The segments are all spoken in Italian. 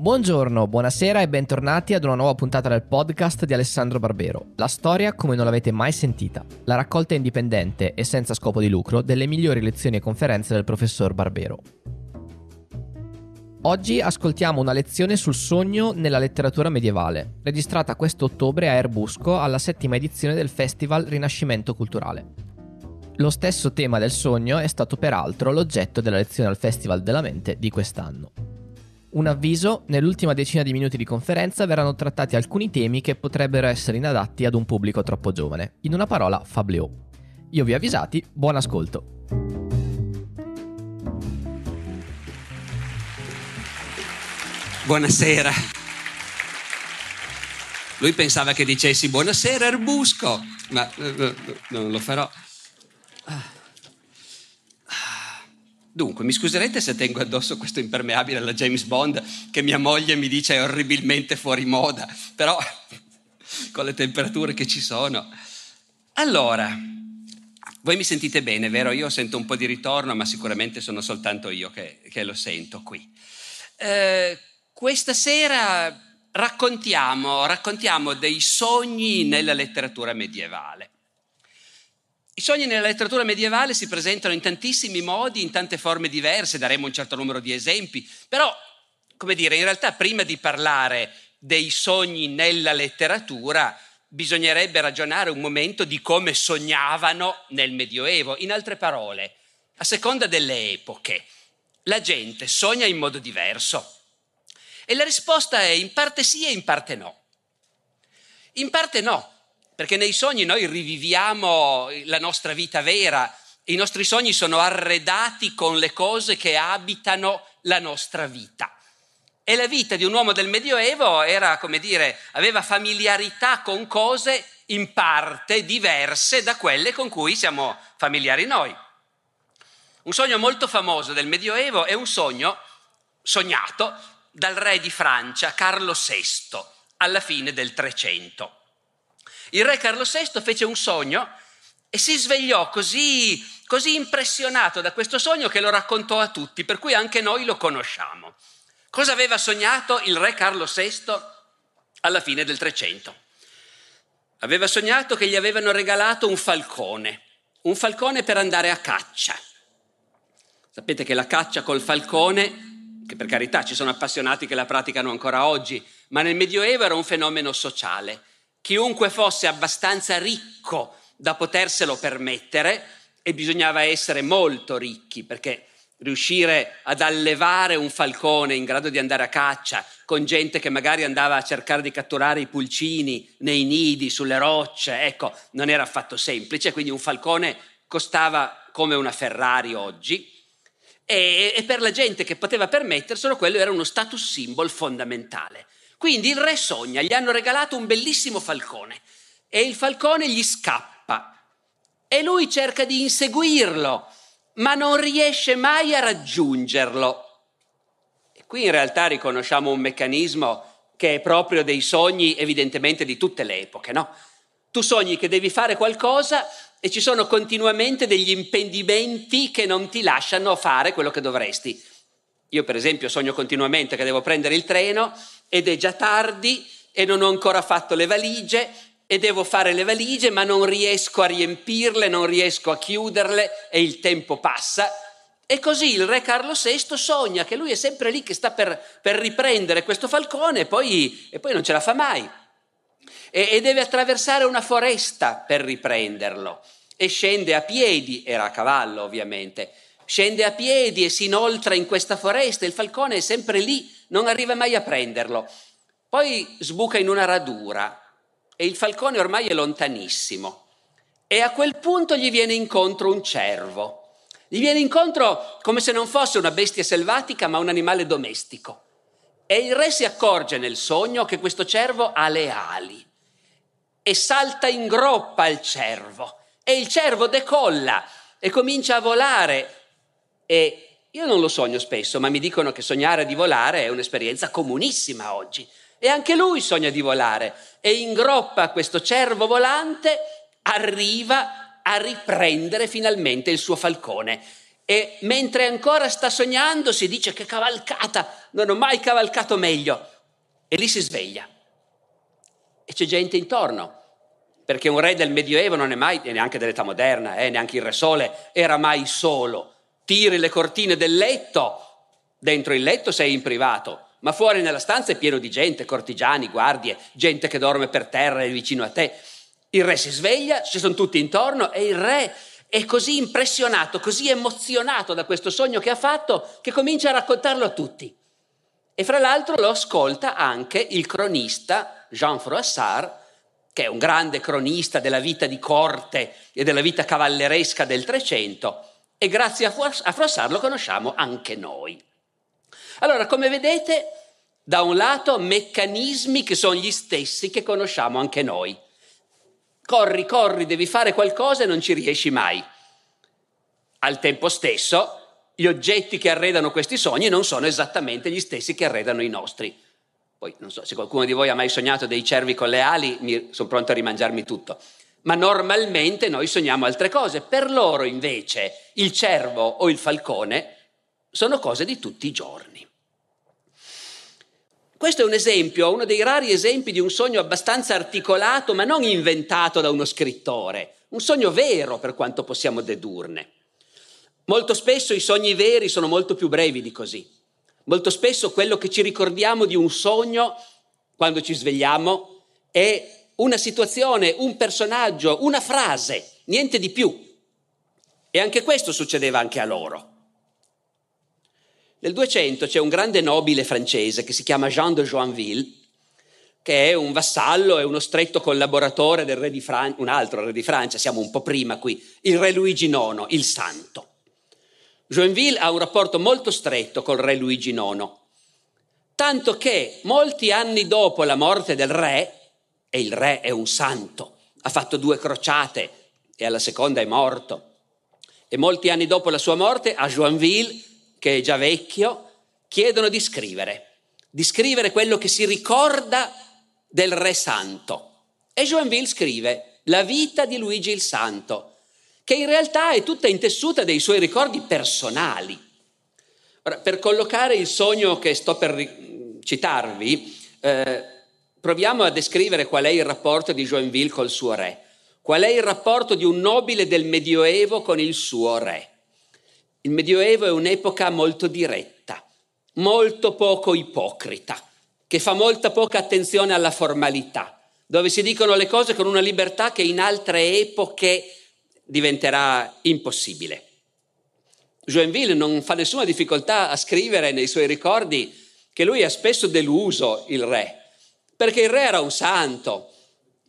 Buongiorno, buonasera e bentornati ad una nuova puntata del podcast di Alessandro Barbero. La storia come non l'avete mai sentita. La raccolta indipendente e senza scopo di lucro delle migliori lezioni e conferenze del professor Barbero. Oggi ascoltiamo una lezione sul sogno nella letteratura medievale, registrata questo ottobre a Erbusco alla settima edizione del Festival Rinascimento Culturale. Lo stesso tema del sogno è stato peraltro l'oggetto della lezione al Festival della Mente di quest'anno. Un avviso, nell'ultima decina di minuti di conferenza verranno trattati alcuni temi che potrebbero essere inadatti ad un pubblico troppo giovane. In una parola, fablio. Io vi avvisati, buon ascolto. Buonasera. Lui pensava che dicessi buonasera Erbusco, ma eh, non lo farò. Ah. Dunque, mi scuserete se tengo addosso questo impermeabile alla James Bond che mia moglie mi dice è orribilmente fuori moda, però con le temperature che ci sono. Allora, voi mi sentite bene, vero? Io sento un po' di ritorno, ma sicuramente sono soltanto io che, che lo sento qui. Eh, questa sera raccontiamo, raccontiamo dei sogni nella letteratura medievale. I sogni nella letteratura medievale si presentano in tantissimi modi, in tante forme diverse, daremo un certo numero di esempi, però, come dire, in realtà prima di parlare dei sogni nella letteratura, bisognerebbe ragionare un momento di come sognavano nel Medioevo. In altre parole, a seconda delle epoche, la gente sogna in modo diverso. E la risposta è in parte sì e in parte no. In parte no, perché nei sogni noi riviviamo la nostra vita vera, i nostri sogni sono arredati con le cose che abitano la nostra vita. E la vita di un uomo del Medioevo era, come dire, aveva familiarità con cose in parte diverse da quelle con cui siamo familiari noi. Un sogno molto famoso del Medioevo è un sogno sognato dal re di Francia, Carlo VI, alla fine del Trecento. Il re Carlo VI fece un sogno e si svegliò così, così impressionato da questo sogno che lo raccontò a tutti, per cui anche noi lo conosciamo. Cosa aveva sognato il re Carlo VI alla fine del Trecento? Aveva sognato che gli avevano regalato un falcone, un falcone per andare a caccia. Sapete che la caccia col falcone, che per carità ci sono appassionati che la praticano ancora oggi, ma nel Medioevo era un fenomeno sociale chiunque fosse abbastanza ricco da poterselo permettere, e bisognava essere molto ricchi perché riuscire ad allevare un falcone in grado di andare a caccia con gente che magari andava a cercare di catturare i pulcini nei nidi, sulle rocce, ecco, non era affatto semplice, quindi un falcone costava come una Ferrari oggi e, e per la gente che poteva permetterselo quello era uno status symbol fondamentale. Quindi il re sogna, gli hanno regalato un bellissimo falcone e il falcone gli scappa e lui cerca di inseguirlo, ma non riesce mai a raggiungerlo. E qui in realtà riconosciamo un meccanismo che è proprio dei sogni evidentemente di tutte le epoche, no? Tu sogni che devi fare qualcosa e ci sono continuamente degli impedimenti che non ti lasciano fare quello che dovresti. Io per esempio sogno continuamente che devo prendere il treno ed è già tardi e non ho ancora fatto le valigie e devo fare le valigie ma non riesco a riempirle, non riesco a chiuderle e il tempo passa. E così il re Carlo VI sogna che lui è sempre lì che sta per, per riprendere questo falcone e poi, e poi, non ce la fa mai. E, e deve attraversare una foresta per riprenderlo. E scende a piedi, era a cavallo ovviamente, scende a piedi e si inoltra in questa foresta, il falcone è sempre lì non arriva mai a prenderlo. Poi sbuca in una radura e il falcone ormai è lontanissimo e a quel punto gli viene incontro un cervo. Gli viene incontro come se non fosse una bestia selvatica ma un animale domestico. E il re si accorge nel sogno che questo cervo ha le ali e salta in groppa il cervo e il cervo decolla e comincia a volare e io non lo sogno spesso, ma mi dicono che sognare di volare è un'esperienza comunissima oggi. E anche lui sogna di volare e ingroppa questo cervo volante, arriva a riprendere finalmente il suo falcone. e mentre ancora sta sognando si dice che cavalcata, non ho mai cavalcato meglio. E lì si sveglia. E c'è gente intorno, perché un re del Medioevo non è mai, e neanche dell'età moderna, eh, neanche il Re Sole, era mai solo. Tiri le cortine del letto, dentro il letto sei in privato, ma fuori nella stanza è pieno di gente, cortigiani, guardie, gente che dorme per terra e vicino a te. Il re si sveglia, ci sono tutti intorno e il re è così impressionato, così emozionato da questo sogno che ha fatto che comincia a raccontarlo a tutti. E fra l'altro lo ascolta anche il cronista Jean Froissart, che è un grande cronista della vita di corte e della vita cavalleresca del Trecento, e grazie a Froissart lo conosciamo anche noi. Allora, come vedete, da un lato meccanismi che sono gli stessi che conosciamo anche noi corri, corri, devi fare qualcosa e non ci riesci mai. Al tempo stesso, gli oggetti che arredano questi sogni non sono esattamente gli stessi che arredano i nostri. Poi non so se qualcuno di voi ha mai sognato dei cervi con le ali, sono pronto a rimangiarmi tutto. Ma normalmente noi sogniamo altre cose. Per loro invece il cervo o il falcone sono cose di tutti i giorni. Questo è un esempio, uno dei rari esempi di un sogno abbastanza articolato, ma non inventato da uno scrittore, un sogno vero per quanto possiamo dedurne. Molto spesso i sogni veri sono molto più brevi di così. Molto spesso quello che ci ricordiamo di un sogno quando ci svegliamo è una situazione, un personaggio, una frase, niente di più. E anche questo succedeva anche a loro. Nel 200 c'è un grande nobile francese che si chiama Jean de Joinville, che è un vassallo e uno stretto collaboratore del re di Francia, un altro re di Francia, siamo un po' prima qui, il re Luigi IX, il santo. Joinville ha un rapporto molto stretto col re Luigi IX, tanto che molti anni dopo la morte del re, e il re è un santo, ha fatto due crociate e alla seconda è morto, e molti anni dopo la sua morte a Joinville che è già vecchio, chiedono di scrivere, di scrivere quello che si ricorda del Re Santo. E Joinville scrive La vita di Luigi il Santo, che in realtà è tutta intessuta dei suoi ricordi personali. Ora, per collocare il sogno che sto per citarvi, eh, proviamo a descrivere qual è il rapporto di Joinville col suo re. Qual è il rapporto di un nobile del Medioevo con il suo re? Il Medioevo è un'epoca molto diretta, molto poco ipocrita, che fa molta poca attenzione alla formalità, dove si dicono le cose con una libertà che in altre epoche diventerà impossibile. Joinville non fa nessuna difficoltà a scrivere nei suoi ricordi che lui ha spesso deluso il re, perché il re era un santo,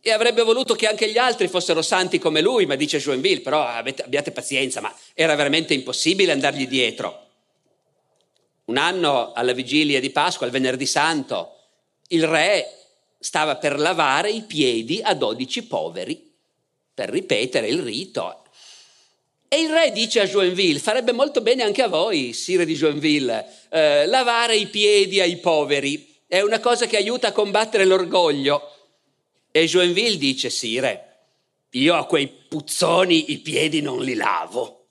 e avrebbe voluto che anche gli altri fossero santi come lui, ma dice Joinville, però abbiate pazienza, ma era veramente impossibile andargli dietro. Un anno alla vigilia di Pasqua, al venerdì santo, il re stava per lavare i piedi a dodici poveri, per ripetere il rito. E il re dice a Joinville, farebbe molto bene anche a voi, sire di Joinville, eh, lavare i piedi ai poveri. È una cosa che aiuta a combattere l'orgoglio. E Joinville dice, sì, re, io a quei puzzoni i piedi non li lavo.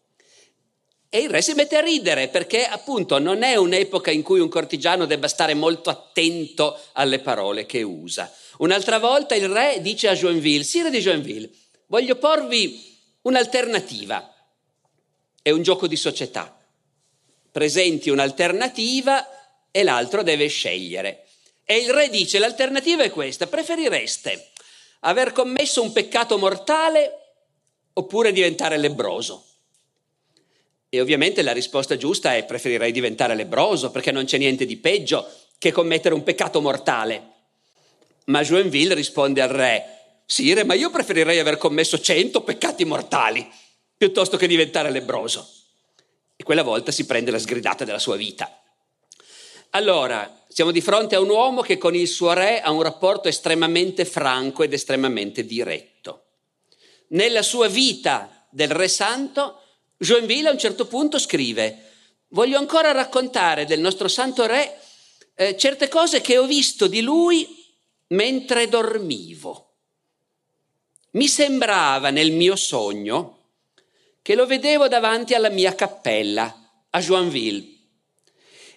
E il re si mette a ridere perché appunto non è un'epoca in cui un cortigiano debba stare molto attento alle parole che usa. Un'altra volta il re dice a Joinville, sire di Joinville, voglio porvi un'alternativa. È un gioco di società. Presenti un'alternativa e l'altro deve scegliere. E il re dice, l'alternativa è questa, preferireste aver commesso un peccato mortale oppure diventare lebroso? E ovviamente la risposta giusta è preferirei diventare lebroso perché non c'è niente di peggio che commettere un peccato mortale. Ma Joinville risponde al re, Sire, ma io preferirei aver commesso cento peccati mortali piuttosto che diventare lebroso. E quella volta si prende la sgridata della sua vita. Allora, siamo di fronte a un uomo che con il suo re ha un rapporto estremamente franco ed estremamente diretto. Nella sua vita del re santo, Joinville a un certo punto scrive, voglio ancora raccontare del nostro santo re eh, certe cose che ho visto di lui mentre dormivo. Mi sembrava nel mio sogno che lo vedevo davanti alla mia cappella a Joinville.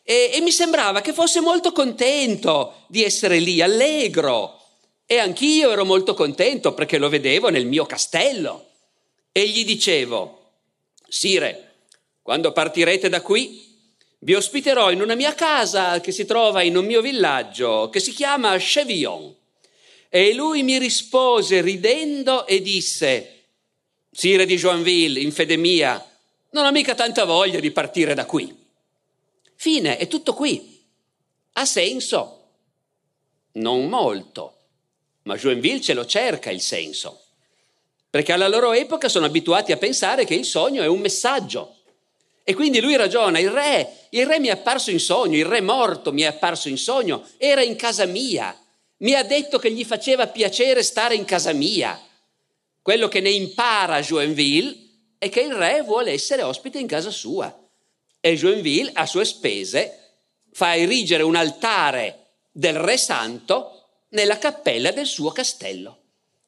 E, e mi sembrava che fosse molto contento di essere lì, allegro. E anch'io ero molto contento perché lo vedevo nel mio castello. E gli dicevo, Sire, quando partirete da qui, vi ospiterò in una mia casa che si trova in un mio villaggio che si chiama Chevillon. E lui mi rispose ridendo e disse, Sire di Joinville, in fede mia, non ho mica tanta voglia di partire da qui. Fine, è tutto qui. Ha senso? Non molto, ma Joinville ce lo cerca il senso, perché alla loro epoca sono abituati a pensare che il sogno è un messaggio. E quindi lui ragiona, il re, il re mi è apparso in sogno, il re morto mi è apparso in sogno, era in casa mia, mi ha detto che gli faceva piacere stare in casa mia. Quello che ne impara Joinville è che il re vuole essere ospite in casa sua. E Joinville, a sue spese, fa erigere un altare del re santo nella cappella del suo castello.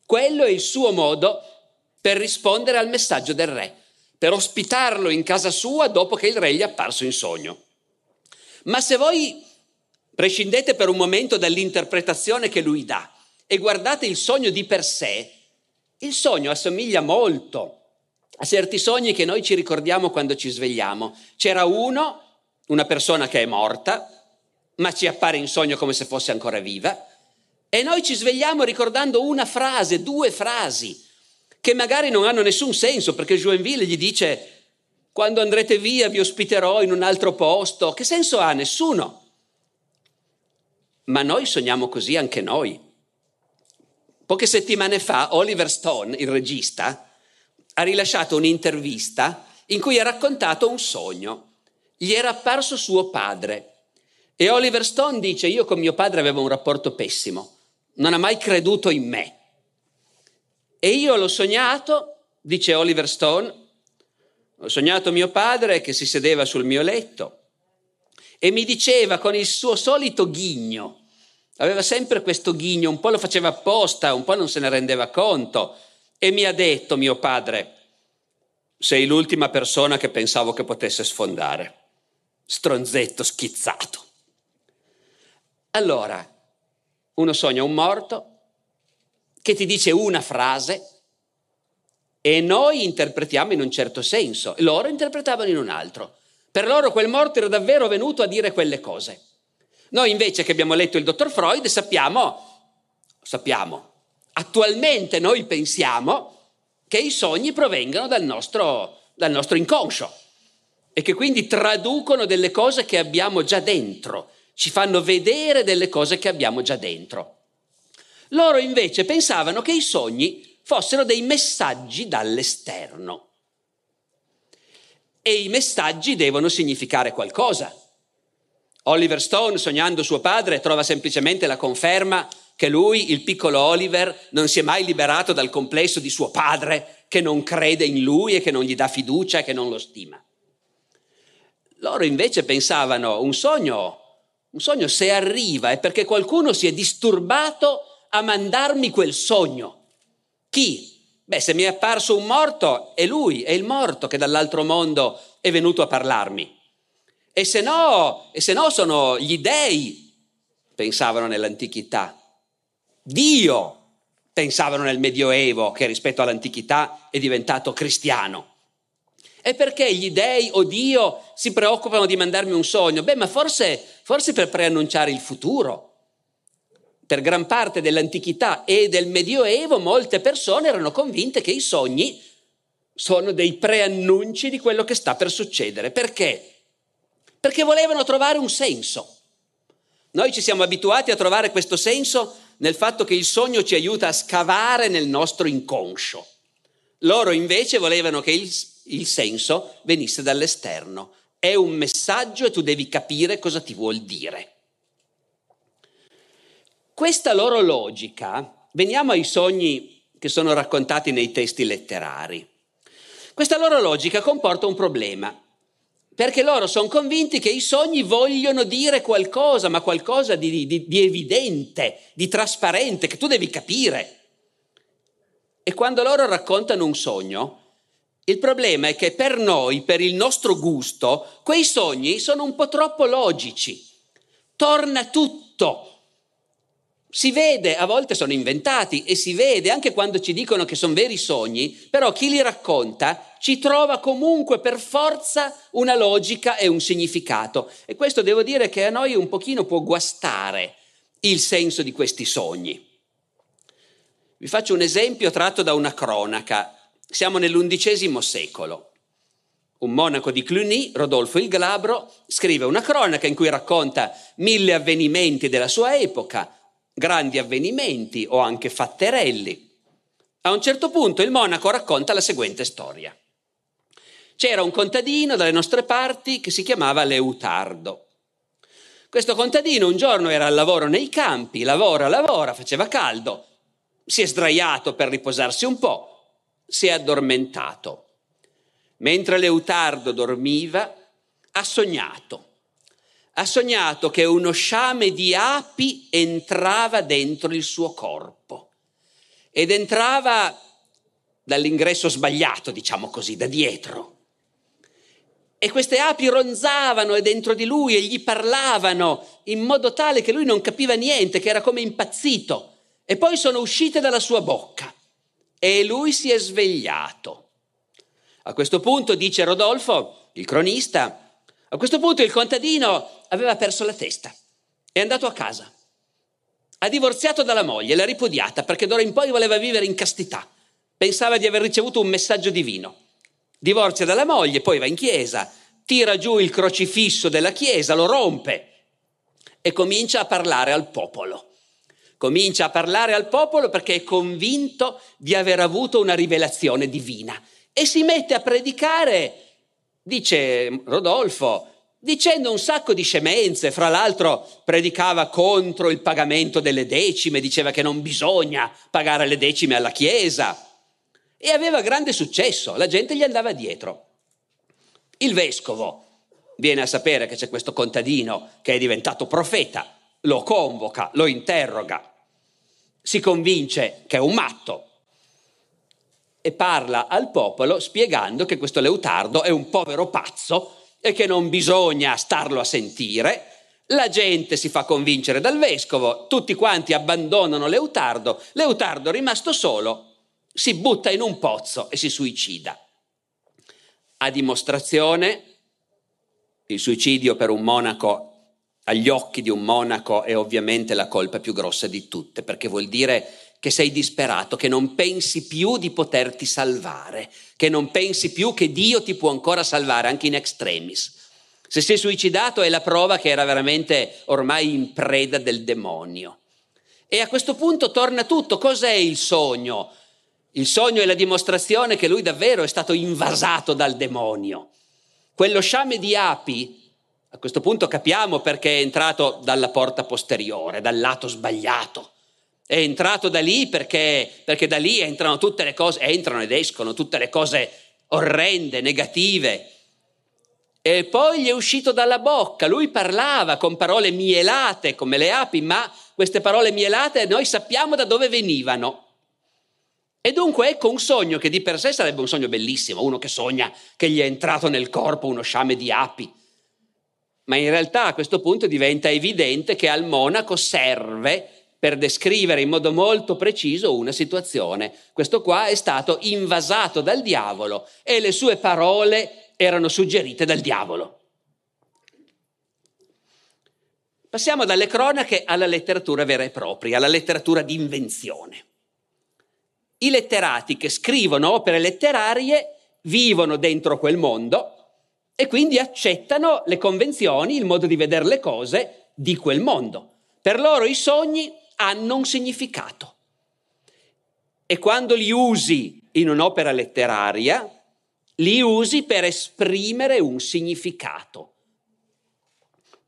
Quello è il suo modo per rispondere al messaggio del re, per ospitarlo in casa sua dopo che il re gli è apparso in sogno. Ma se voi prescindete per un momento dall'interpretazione che lui dà e guardate il sogno di per sé, il sogno assomiglia molto certi sogni che noi ci ricordiamo quando ci svegliamo. C'era uno, una persona che è morta, ma ci appare in sogno come se fosse ancora viva, e noi ci svegliamo ricordando una frase, due frasi, che magari non hanno nessun senso, perché Joinville gli dice quando andrete via vi ospiterò in un altro posto. Che senso ha? Nessuno. Ma noi sogniamo così anche noi. Poche settimane fa Oliver Stone, il regista, ha rilasciato un'intervista in cui ha raccontato un sogno. Gli era apparso suo padre. E Oliver Stone dice, io con mio padre avevo un rapporto pessimo, non ha mai creduto in me. E io l'ho sognato, dice Oliver Stone, ho sognato mio padre che si sedeva sul mio letto e mi diceva con il suo solito ghigno, Aveva sempre questo ghigno, un po' lo faceva apposta, un po' non se ne rendeva conto. E mi ha detto mio padre, sei l'ultima persona che pensavo che potesse sfondare. Stronzetto schizzato. Allora, uno sogna un morto che ti dice una frase e noi interpretiamo in un certo senso, loro interpretavano in un altro. Per loro quel morto era davvero venuto a dire quelle cose. Noi invece che abbiamo letto il dottor Freud sappiamo, sappiamo, attualmente noi pensiamo che i sogni provengano dal nostro, dal nostro inconscio e che quindi traducono delle cose che abbiamo già dentro, ci fanno vedere delle cose che abbiamo già dentro. Loro invece pensavano che i sogni fossero dei messaggi dall'esterno e i messaggi devono significare qualcosa. Oliver Stone, sognando suo padre, trova semplicemente la conferma che lui, il piccolo Oliver, non si è mai liberato dal complesso di suo padre, che non crede in lui e che non gli dà fiducia e che non lo stima. Loro invece pensavano un sogno, un sogno se arriva è perché qualcuno si è disturbato a mandarmi quel sogno. Chi? Beh, se mi è apparso un morto, è lui, è il morto che dall'altro mondo è venuto a parlarmi. E se no, e se no sono gli dei, pensavano nell'antichità. Dio, pensavano nel Medioevo, che rispetto all'antichità è diventato cristiano. E perché gli dei o Dio si preoccupano di mandarmi un sogno? Beh, ma forse, forse per preannunciare il futuro. Per gran parte dell'antichità e del Medioevo molte persone erano convinte che i sogni sono dei preannunci di quello che sta per succedere. Perché? perché volevano trovare un senso. Noi ci siamo abituati a trovare questo senso nel fatto che il sogno ci aiuta a scavare nel nostro inconscio. Loro invece volevano che il, il senso venisse dall'esterno. È un messaggio e tu devi capire cosa ti vuol dire. Questa loro logica, veniamo ai sogni che sono raccontati nei testi letterari. Questa loro logica comporta un problema perché loro sono convinti che i sogni vogliono dire qualcosa, ma qualcosa di, di, di, evidente, di trasparente, che tu devi capire. E quando loro raccontano un sogno, Il problema è che per noi, per il nostro gusto, quei sogni sono un po' troppo logici. Torna tutto. Si vede, a volte sono inventati e si vede anche quando ci dicono che sono veri sogni, però chi li racconta ci trova comunque per forza una logica e un significato. E questo devo dire che a noi un pochino può guastare il senso di questi sogni. Vi faccio un esempio tratto da una cronaca siamo nell'undicesimo secolo. Un monaco di Cluny, Rodolfo il Glabro, scrive una cronaca in cui racconta mille avvenimenti della sua epoca, grandi avvenimenti o anche fatterelli. A un certo punto il monaco racconta la seguente storia. C'era un contadino dalle nostre parti che si chiamava Leutardo. Questo contadino un giorno era al lavoro nei campi, lavora, lavora, faceva caldo, si è sdraiato per riposarsi un po', si è addormentato. Mentre Leutardo dormiva, ha sognato. Ha sognato che uno sciame di api entrava dentro il suo corpo ed entrava dall'ingresso sbagliato, diciamo così, da dietro. E queste api ronzavano dentro di lui e gli parlavano in modo tale che lui non capiva niente, che era come impazzito. E poi sono uscite dalla sua bocca e lui si è svegliato. A questo punto, dice Rodolfo, il cronista, a questo punto il contadino aveva perso la testa, è andato a casa, ha divorziato dalla moglie, l'ha ripudiata perché d'ora in poi voleva vivere in castità, pensava di aver ricevuto un messaggio divino. Divorzia dalla moglie, poi va in chiesa, tira giù il crocifisso della chiesa, lo rompe e comincia a parlare al popolo. Comincia a parlare al popolo perché è convinto di aver avuto una rivelazione divina e si mette a predicare, dice Rodolfo, dicendo un sacco di scemenze, fra l'altro predicava contro il pagamento delle decime, diceva che non bisogna pagare le decime alla Chiesa e aveva grande successo, la gente gli andava dietro. Il vescovo viene a sapere che c'è questo contadino che è diventato profeta lo convoca, lo interroga, si convince che è un matto e parla al popolo spiegando che questo Leutardo è un povero pazzo e che non bisogna starlo a sentire. La gente si fa convincere dal vescovo, tutti quanti abbandonano Leutardo, Leutardo rimasto solo si butta in un pozzo e si suicida. A dimostrazione, il suicidio per un monaco agli occhi di un monaco è ovviamente la colpa più grossa di tutte, perché vuol dire che sei disperato, che non pensi più di poterti salvare, che non pensi più che Dio ti può ancora salvare, anche in extremis. Se sei suicidato è la prova che era veramente ormai in preda del demonio. E a questo punto torna tutto. Cos'è il sogno? Il sogno è la dimostrazione che lui davvero è stato invasato dal demonio. Quello sciame di api a questo punto capiamo perché è entrato dalla porta posteriore, dal lato sbagliato. È entrato da lì perché, perché da lì entrano tutte le cose, entrano ed escono tutte le cose orrende, negative. E poi gli è uscito dalla bocca, lui parlava con parole mielate come le api, ma queste parole mielate noi sappiamo da dove venivano. E dunque ecco un sogno che di per sé sarebbe un sogno bellissimo, uno che sogna che gli è entrato nel corpo uno sciame di api ma in realtà a questo punto diventa evidente che al monaco serve per descrivere in modo molto preciso una situazione. Questo qua è stato invasato dal diavolo e le sue parole erano suggerite dal diavolo. Passiamo dalle cronache alla letteratura vera e propria, alla letteratura di invenzione. I letterati che scrivono opere letterarie vivono dentro quel mondo e quindi accettano le convenzioni, il modo di vedere le cose di quel mondo. Per loro i sogni hanno un significato e quando li usi in un'opera letteraria, li usi per esprimere un significato.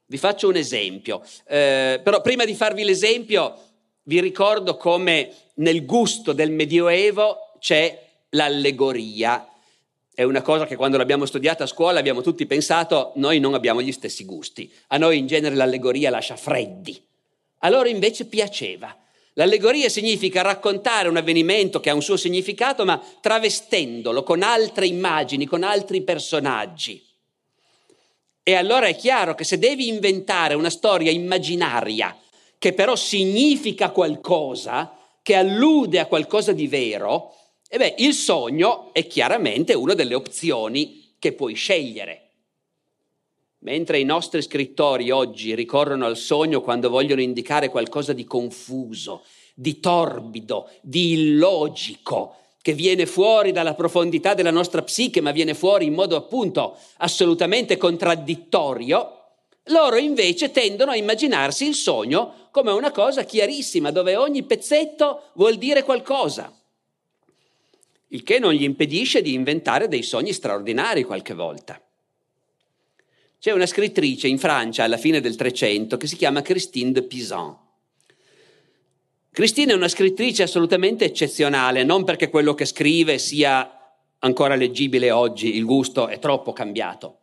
Vi faccio un esempio, eh, però prima di farvi l'esempio vi ricordo come nel gusto del Medioevo c'è l'allegoria è una cosa che quando l'abbiamo studiata a scuola abbiamo tutti pensato, noi non abbiamo gli stessi gusti. A noi in genere l'allegoria lascia freddi. A loro invece piaceva. L'allegoria significa raccontare un avvenimento che ha un suo significato, ma travestendolo con altre immagini, con altri personaggi. E allora è chiaro che se devi inventare una storia immaginaria che però significa qualcosa, che allude a qualcosa di vero, e beh, il sogno è chiaramente una delle opzioni che puoi scegliere. Mentre i nostri scrittori oggi ricorrono al sogno quando vogliono indicare qualcosa di confuso, di torbido, di illogico, che viene fuori dalla profondità della nostra psiche, ma viene fuori in modo appunto assolutamente contraddittorio, loro invece tendono a immaginarsi il sogno come una cosa chiarissima, dove ogni pezzetto vuol dire qualcosa. Il che non gli impedisce di inventare dei sogni straordinari qualche volta. C'è una scrittrice in Francia alla fine del Trecento che si chiama Christine de Pisan. Christine è una scrittrice assolutamente eccezionale, non perché quello che scrive sia ancora leggibile oggi, il gusto è troppo cambiato,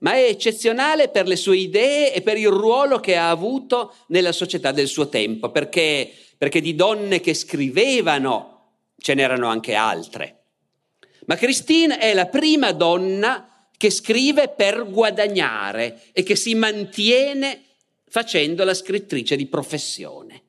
ma è eccezionale per le sue idee e per il ruolo che ha avuto nella società del suo tempo, perché, perché di donne che scrivevano ce n'erano anche altre. Ma Christine è la prima donna che scrive per guadagnare e che si mantiene facendo la scrittrice di professione.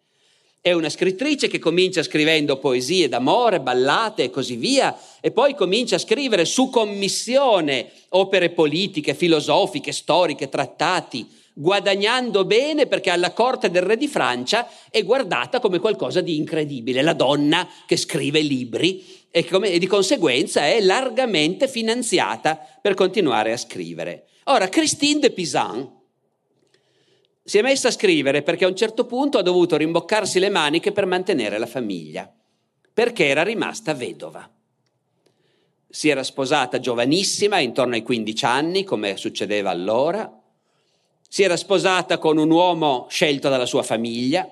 È una scrittrice che comincia scrivendo poesie d'amore, ballate e così via, e poi comincia a scrivere su commissione opere politiche, filosofiche, storiche, trattati, guadagnando bene perché alla corte del re di Francia è guardata come qualcosa di incredibile, la donna che scrive libri e, come, e di conseguenza è largamente finanziata per continuare a scrivere. Ora, Christine de Pisan, si è messa a scrivere perché a un certo punto ha dovuto rimboccarsi le maniche per mantenere la famiglia, perché era rimasta vedova. Si era sposata giovanissima, intorno ai 15 anni, come succedeva allora. Si era sposata con un uomo scelto dalla sua famiglia,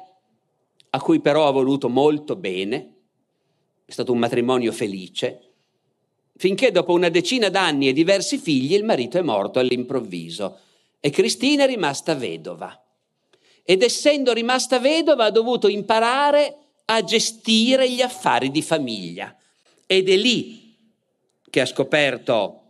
a cui però ha voluto molto bene. È stato un matrimonio felice, finché dopo una decina d'anni e diversi figli il marito è morto all'improvviso e Cristina è rimasta vedova ed essendo rimasta vedova ha dovuto imparare a gestire gli affari di famiglia. Ed è lì che ha scoperto,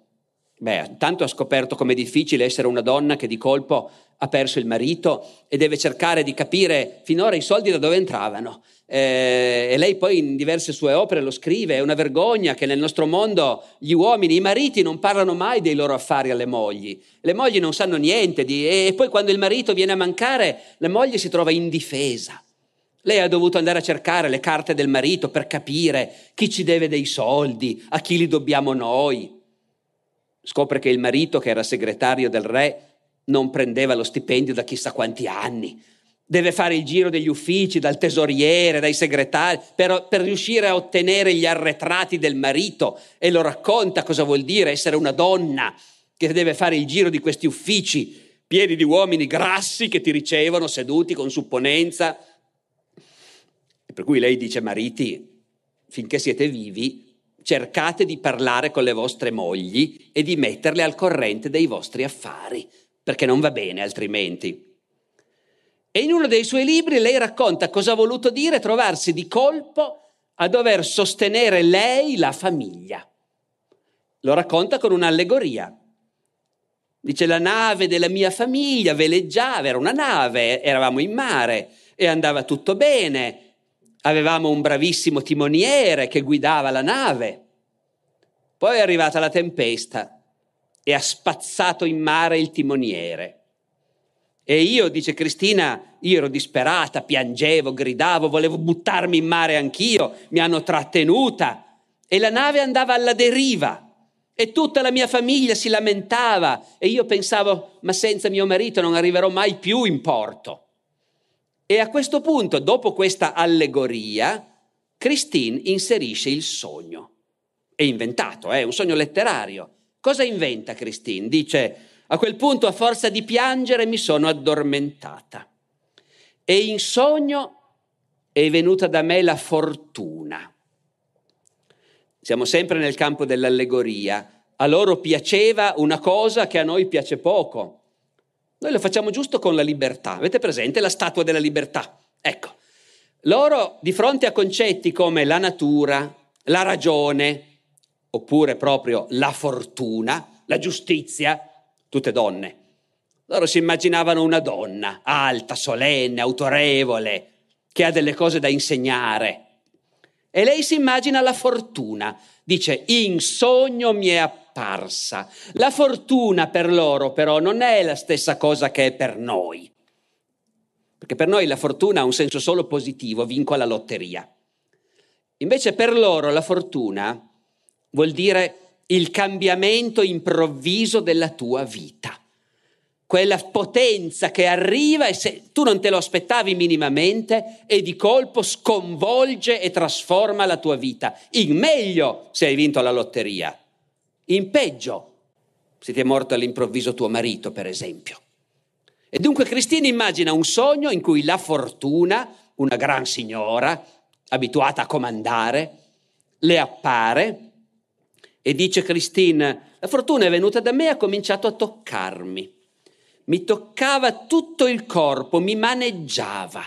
beh, tanto ha scoperto com'è difficile essere una donna che di colpo ha perso il marito e deve cercare di capire finora i soldi da dove entravano. Eh, e lei poi in diverse sue opere lo scrive, è una vergogna che nel nostro mondo gli uomini, i mariti non parlano mai dei loro affari alle mogli, le mogli non sanno niente di, e poi quando il marito viene a mancare la moglie si trova indifesa. Lei ha dovuto andare a cercare le carte del marito per capire chi ci deve dei soldi, a chi li dobbiamo noi. Scopre che il marito, che era segretario del re, non prendeva lo stipendio da chissà quanti anni. Deve fare il giro degli uffici, dal tesoriere, dai segretari, per, per, riuscire a ottenere gli arretrati del marito e lo racconta cosa vuol dire essere una donna che deve fare il giro di questi uffici pieni di uomini grassi che ti ricevono seduti con supponenza. Per cui lei dice, mariti, finché siete vivi, cercate di parlare con le vostre mogli e di metterle al corrente dei vostri affari perché non va bene altrimenti. E in uno dei suoi libri lei racconta cosa ha voluto dire trovarsi di colpo a dover sostenere lei la famiglia. Lo racconta con un'allegoria. Dice la nave della mia famiglia veleggiava, era una nave, eravamo in mare e andava tutto bene. Avevamo un bravissimo timoniere che guidava la nave. Poi è arrivata la tempesta e ha spazzato in mare il timoniere. E io, dice Cristina, io ero disperata, piangevo, gridavo, volevo buttarmi in mare anch'io, mi hanno trattenuta e la nave andava alla deriva e tutta la mia famiglia si lamentava e io pensavo, ma senza mio marito non arriverò mai più in porto. E a questo punto, dopo questa allegoria, Christine inserisce il sogno. È inventato, è eh? un sogno letterario. Cosa inventa Christine? Dice, a quel punto a forza di piangere mi sono addormentata e in sogno è venuta da me la fortuna. Siamo sempre nel campo dell'allegoria. A loro piaceva una cosa che a noi piace poco. Noi lo facciamo giusto con la libertà. Avete presente la statua della libertà? Ecco, Loro, di fronte a concetti come la natura, la ragione, oppure proprio la fortuna, la giustizia, tutte donne. Loro si immaginavano una donna alta, solenne, autorevole, che ha delle cose da insegnare. E lei si immagina la fortuna. Dice, in sogno mi è apparsa. La fortuna per loro però non è la stessa cosa che è per noi. Perché per noi la fortuna ha un senso solo positivo, vinco la lotteria. Invece per loro la fortuna vuol dire il cambiamento improvviso della tua vita. Quella potenza che arriva e se tu non te lo aspettavi minimamente e di colpo sconvolge e trasforma la tua vita. In meglio se hai vinto la lotteria, in peggio se ti è morto all'improvviso tuo marito, per esempio. E dunque Cristina immagina un sogno in cui la fortuna, una gran signora, abituata a comandare, le appare e dice Cristina, la fortuna è venuta da me e ha cominciato a toccarmi. Mi toccava tutto il corpo, mi maneggiava.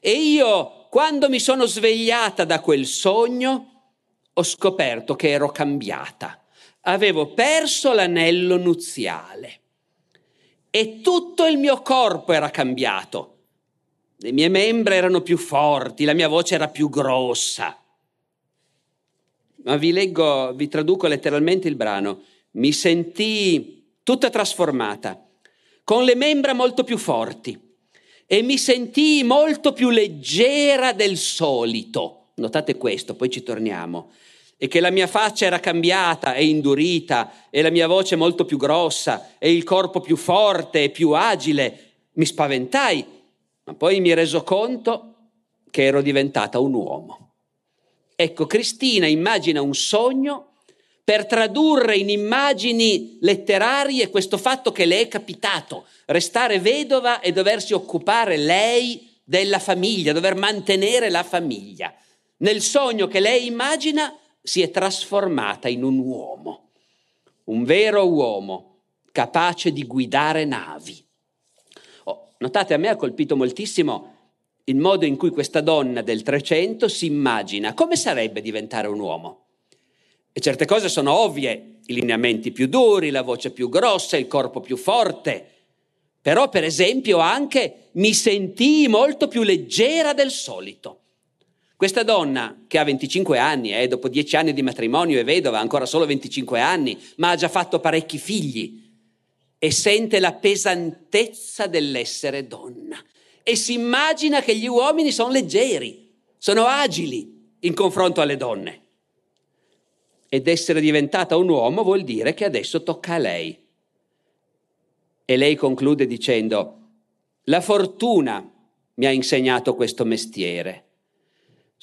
E io, quando mi sono svegliata da quel sogno, ho scoperto che ero cambiata. Avevo perso l'anello nuziale e tutto il mio corpo era cambiato. Le mie membra erano più forti, la mia voce era più grossa ma vi leggo, vi traduco letteralmente il brano. Mi sentii tutta trasformata, con le membra molto più forti e mi sentii molto più leggera del solito. Notate questo, poi ci torniamo. E che la mia faccia era cambiata e indurita e la mia voce molto più grossa e il corpo più forte e più agile. Mi spaventai, ma poi mi reso conto che ero diventata un uomo. Ecco, Cristina immagina un sogno per tradurre in immagini letterarie questo fatto che le è capitato, restare vedova e doversi occupare lei della famiglia, dover mantenere la famiglia. Nel sogno che lei immagina si è trasformata in un uomo, un vero uomo capace di guidare navi. Oh, notate, a me ha colpito moltissimo il modo in cui questa donna del 300 si immagina come sarebbe diventare un uomo. E certe cose sono ovvie, i lineamenti più duri, la voce più grossa, il corpo più forte. Però, per esempio, anche mi sentii molto più leggera del solito. Questa donna, che ha 25 anni, eh, dopo 10 anni di matrimonio è vedova, ancora solo 25 anni, ma ha già fatto parecchi figli, e sente la pesantezza dell'essere donna e si immagina che gli uomini sono leggeri, sono agili in confronto alle donne. Ed essere diventata un uomo vuol dire che adesso tocca a lei. E lei conclude dicendo, la fortuna mi ha insegnato questo mestiere.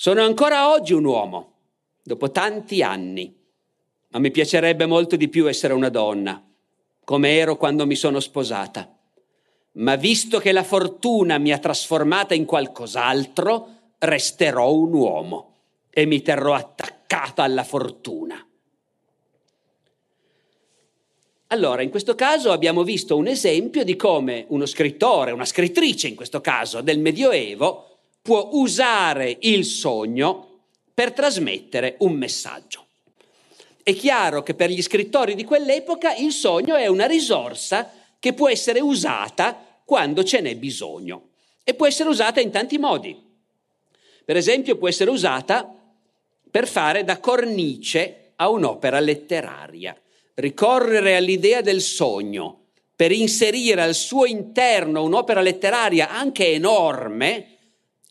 Sono ancora oggi un uomo, dopo tanti anni, ma mi piacerebbe molto di più essere una donna, come ero quando mi sono sposata ma visto che la fortuna mi ha trasformata in qualcos'altro, resterò un uomo e mi terrò attaccata alla fortuna. Allora, in questo caso abbiamo visto un esempio di come uno scrittore, una scrittrice in questo caso del Medioevo, può usare il sogno per trasmettere un messaggio. È chiaro che per gli scrittori di quell'epoca il sogno è una risorsa che può essere usata quando ce n'è bisogno e può essere usata in tanti modi. Per esempio può essere usata per fare da cornice a un'opera letteraria, ricorrere all'idea del sogno per inserire al suo interno un'opera letteraria anche enorme,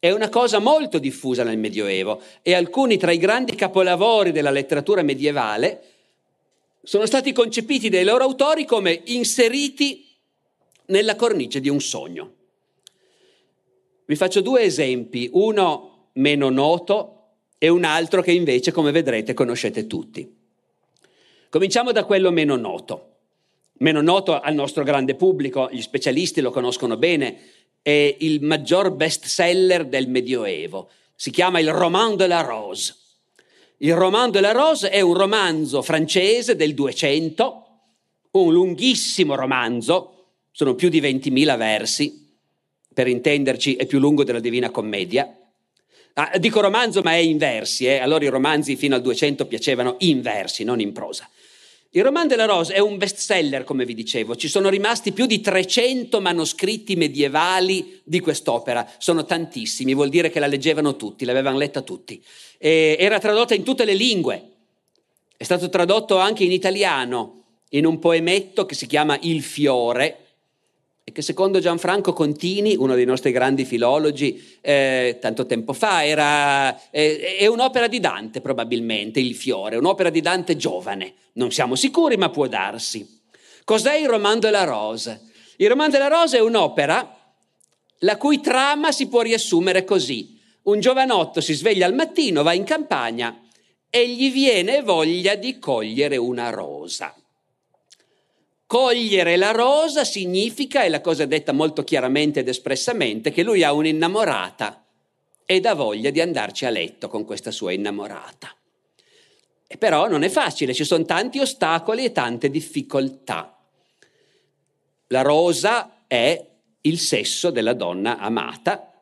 è una cosa molto diffusa nel Medioevo e alcuni tra i grandi capolavori della letteratura medievale sono stati concepiti dai loro autori come inseriti nella cornice di un sogno. Vi faccio due esempi, uno meno noto e un altro che invece, come vedrete, conoscete tutti. Cominciamo da quello meno noto. Meno noto al nostro grande pubblico, gli specialisti lo conoscono bene, è il maggior best seller del Medioevo. Si chiama il Roman de la Rose. Il Roman de la Rose è un romanzo francese del 200, un lunghissimo romanzo, sono più di 20.000 versi, per intenderci è più lungo della Divina Commedia, Ah, dico romanzo, ma è in versi, eh? allora i romanzi fino al 200 piacevano in versi, non in prosa. Il Roman de la Rose è un bestseller, come vi dicevo, ci sono rimasti più di 300 manoscritti medievali di quest'opera, sono tantissimi, vuol dire che la leggevano tutti, l'avevano letta tutti. E era tradotta in tutte le lingue, è stato tradotto anche in italiano, in un poemetto che si chiama Il fiore, e che secondo Gianfranco Contini, uno dei nostri grandi filologi, eh, tanto tempo fa, era, eh, è un'opera di Dante probabilmente, Il fiore, un'opera di Dante giovane, non siamo sicuri ma può darsi. Cos'è il Roman de la Rose? Il Roman de la Rose è un'opera la cui trama si può riassumere così. Un giovanotto si sveglia al mattino, va in campagna e gli viene voglia di cogliere una rosa. Cogliere la rosa significa, e la cosa è detta molto chiaramente ed espressamente, che lui ha un'innamorata ed ha voglia di andarci a letto con questa sua innamorata. E però non è facile, ci sono tanti ostacoli e tante difficoltà. La rosa è il sesso della donna amata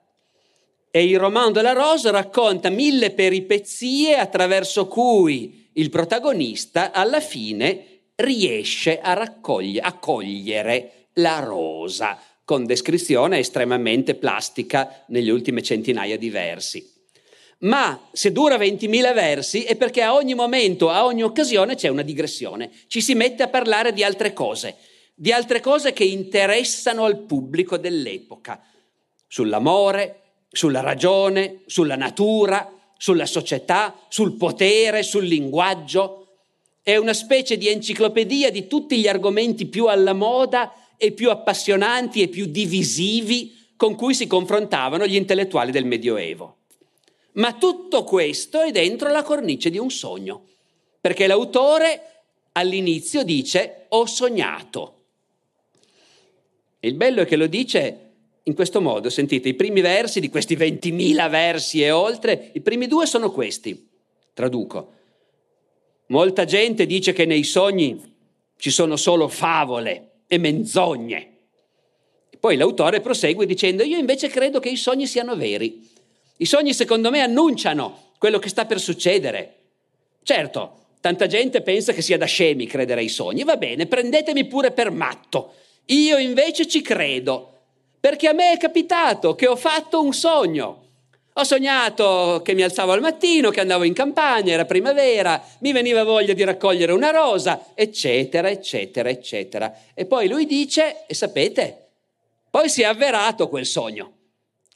e il roman della rosa racconta mille peripezie attraverso cui il protagonista alla fine riesce a, raccoglie, a cogliere la rosa, con descrizione estremamente plastica negli ultimi centinaia di versi. Ma se dura 20.000 versi è perché a ogni momento, a ogni occasione c'è una digressione, ci si mette a parlare di altre cose, di altre cose che interessano al pubblico dell'epoca, sull'amore, sulla ragione, sulla natura, sulla società, sul potere, sul linguaggio, è una specie di enciclopedia di tutti gli argomenti più alla moda e più appassionanti e più divisivi con cui si confrontavano gli intellettuali del Medioevo. Ma tutto questo è dentro la cornice di un sogno, perché l'autore all'inizio dice ho sognato. Il bello è che lo dice in questo modo, sentite, i primi versi di questi 20.000 versi e oltre, i primi due sono questi, traduco. Molta gente dice che nei sogni ci sono solo favole e menzogne. Poi l'autore prosegue dicendo io invece credo che i sogni siano veri. I sogni secondo me annunciano quello che sta per succedere. Certo, tanta gente pensa che sia da scemi credere ai sogni. Va bene, prendetemi pure per matto. Io invece ci credo, perché a me è capitato che ho fatto un sogno ho sognato che mi alzavo al mattino, che andavo in campagna, era primavera, mi veniva voglia di raccogliere una rosa, eccetera, eccetera, eccetera. E poi lui dice, e sapete, poi si è avverato quel sogno.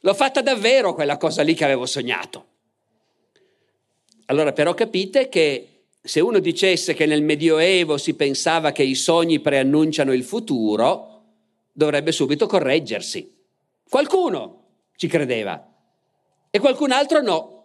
L'ho fatta davvero quella cosa lì che avevo sognato. Allora però capite che se uno dicesse che nel Medioevo si pensava che i sogni preannunciano il futuro, dovrebbe subito correggersi. Qualcuno ci credeva, e qualcun altro no.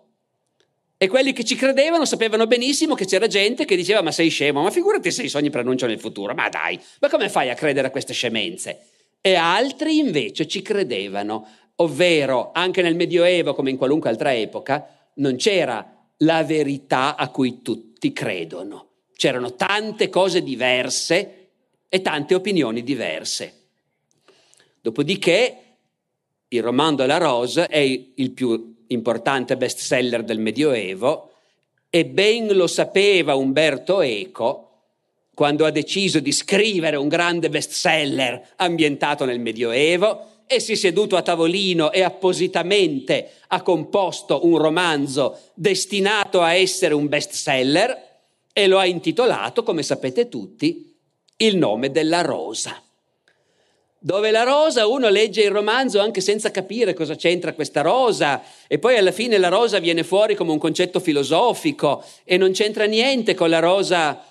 E quelli che ci credevano sapevano benissimo che c'era gente che diceva ma sei scemo, ma figurati se i sogni preannunciano il futuro, ma dai, ma come fai a credere a queste scemenze? E altri invece ci credevano, ovvero anche nel Medioevo come in qualunque altra epoca non c'era la verità a cui tutti credono, c'erano tante cose diverse e tante opinioni diverse. Dopodiché il roman de la Rose è il più importante bestseller del Medioevo, e ben lo sapeva Umberto Eco quando ha deciso di scrivere un grande bestseller ambientato nel Medioevo e si è seduto a tavolino e appositamente ha composto un romanzo destinato a essere un bestseller e lo ha intitolato, come sapete tutti, Il nome della rosa dove la rosa uno legge il romanzo anche senza capire cosa c'entra questa rosa e poi alla fine la rosa viene fuori come un concetto filosofico e non c'entra niente con la rosa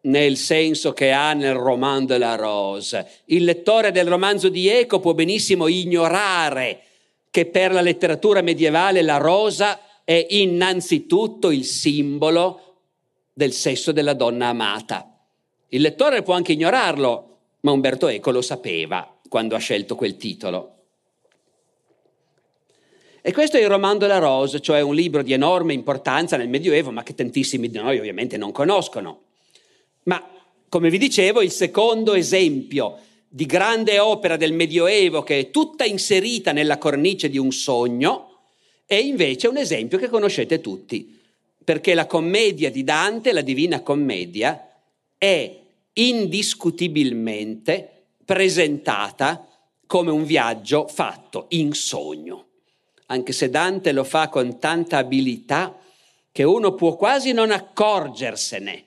nel senso che ha nel roman de la rose. Il lettore del romanzo di Eco può benissimo ignorare che per la letteratura medievale la rosa è innanzitutto il simbolo del sesso della donna amata. Il lettore può anche ignorarlo, ma Umberto Eco lo sapeva quando ha scelto quel titolo. E questo è il Roman de la Rose, cioè un libro di enorme importanza nel Medioevo, ma che tantissimi di noi ovviamente non conoscono. Ma, come vi dicevo, il secondo esempio di grande opera del Medioevo che è tutta inserita nella cornice di un sogno è invece un esempio che conoscete tutti, perché la commedia di Dante, la Divina Commedia, è indiscutibilmente presentata come un viaggio fatto in sogno, anche se Dante lo fa con tanta abilità che uno può quasi non accorgersene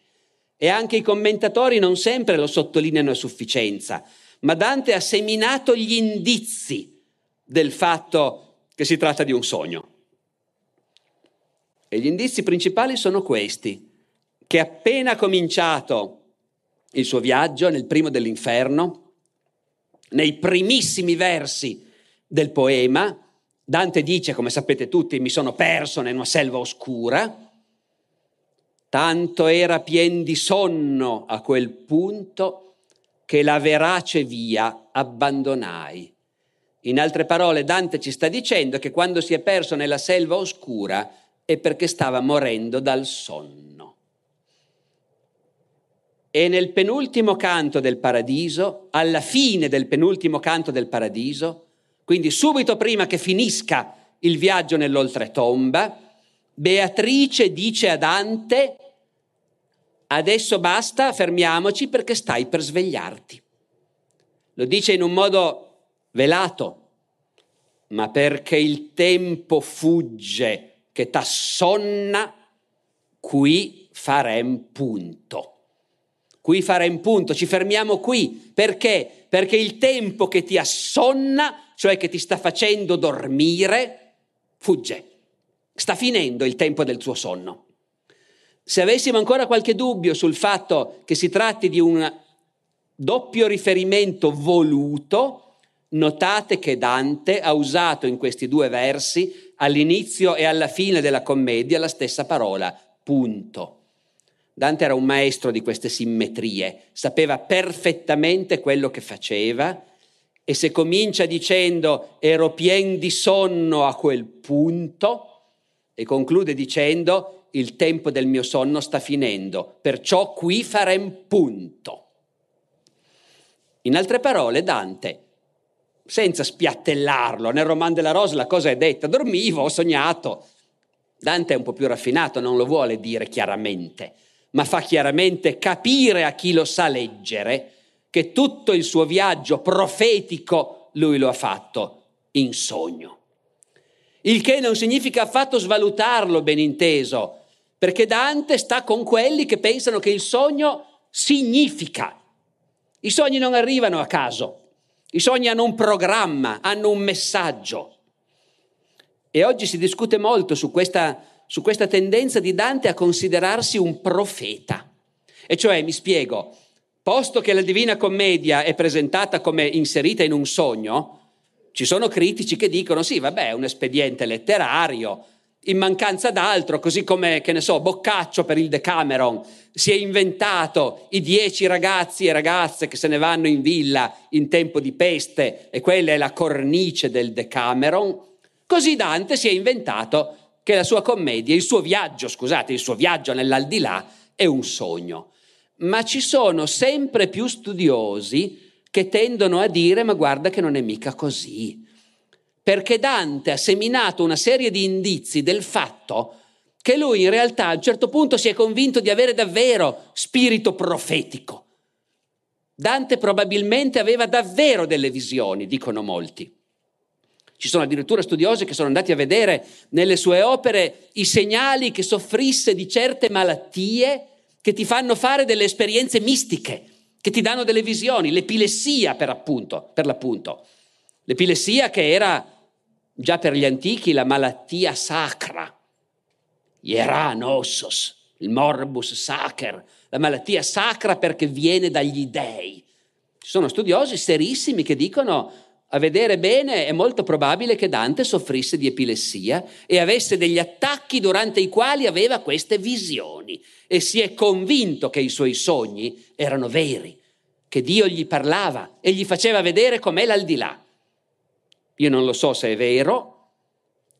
e anche i commentatori non sempre lo sottolineano a sufficienza, ma Dante ha seminato gli indizi del fatto che si tratta di un sogno. E gli indizi principali sono questi, che appena cominciato il suo viaggio nel primo dell'inferno, nei primissimi versi del poema, Dante dice, come sapete tutti, mi sono perso in una selva oscura, tanto era pien di sonno a quel punto che la verace via abbandonai. In altre parole, Dante ci sta dicendo che quando si è perso nella selva oscura è perché stava morendo dal sonno. E nel penultimo canto del paradiso, alla fine del penultimo canto del paradiso, quindi subito prima che finisca il viaggio nell'oltretomba, Beatrice dice a Dante, adesso basta, fermiamoci perché stai per svegliarti. Lo dice in un modo velato, ma perché il tempo fugge che t'assonna, qui farem punto. Qui farem punto, ci fermiamo qui. Perché? Perché il tempo che ti assonna cioè che ti sta facendo dormire, fugge. Sta finendo il tempo del tuo sonno. Se avessimo ancora qualche dubbio sul fatto che si tratti di un doppio riferimento voluto, notate che Dante ha usato in questi due versi, all'inizio e alla fine della commedia, la stessa parola, punto. Dante era un maestro di queste simmetrie, sapeva perfettamente quello che faceva e se comincia dicendo ero pien di sonno a quel punto e conclude dicendo il tempo del mio sonno sta finendo, perciò qui farem punto. In altre parole, Dante, senza spiattellarlo, nel roman della Rosa la cosa è detta, dormivo, ho sognato. Dante è un po' più raffinato, non lo vuole dire chiaramente, ma fa chiaramente capire a chi lo sa leggere che tutto il suo viaggio profetico lui lo ha fatto in sogno. Il che non significa affatto svalutarlo, ben inteso, perché Dante sta con quelli che pensano che il sogno significa. I sogni non arrivano a caso, i sogni hanno un programma, hanno un messaggio. E oggi si discute molto su questa, su questa tendenza di Dante a considerarsi un profeta. E cioè, mi spiego, Posto che la Divina Commedia è presentata come inserita in un sogno, ci sono critici che dicono sì, vabbè, è un espediente letterario, in mancanza d'altro, così come, che ne so, Boccaccio per il Decameron si è inventato i dieci ragazzi e ragazze che se ne vanno in villa in tempo di peste e quella è la cornice del Decameron, così Dante si è inventato che la sua commedia, il suo viaggio, scusate, il suo viaggio nell'aldilà è un sogno ma ci sono sempre più studiosi che tendono a dire ma guarda che non è mica così. Perché Dante ha seminato una serie di indizi del fatto che lui in realtà a un certo punto si è convinto di avere davvero spirito profetico. Dante probabilmente aveva davvero delle visioni, dicono molti. Ci sono addirittura studiosi che sono andati a vedere nelle sue opere i segnali che soffrisse di certe malattie che ti fanno fare delle esperienze mistiche, che ti danno delle visioni, l'epilessia per, appunto, per l'appunto. L'epilessia che era già per gli antichi la malattia sacra, ieranosos, il morbus sacer, la malattia sacra perché viene dagli dei. Ci sono studiosi serissimi che dicono a vedere bene è molto probabile che Dante soffrisse di epilessia e avesse degli attacchi durante i quali aveva queste visioni e si è convinto che i suoi sogni erano veri, che Dio gli parlava e gli faceva vedere com'è l'aldilà. Io non lo so se è vero,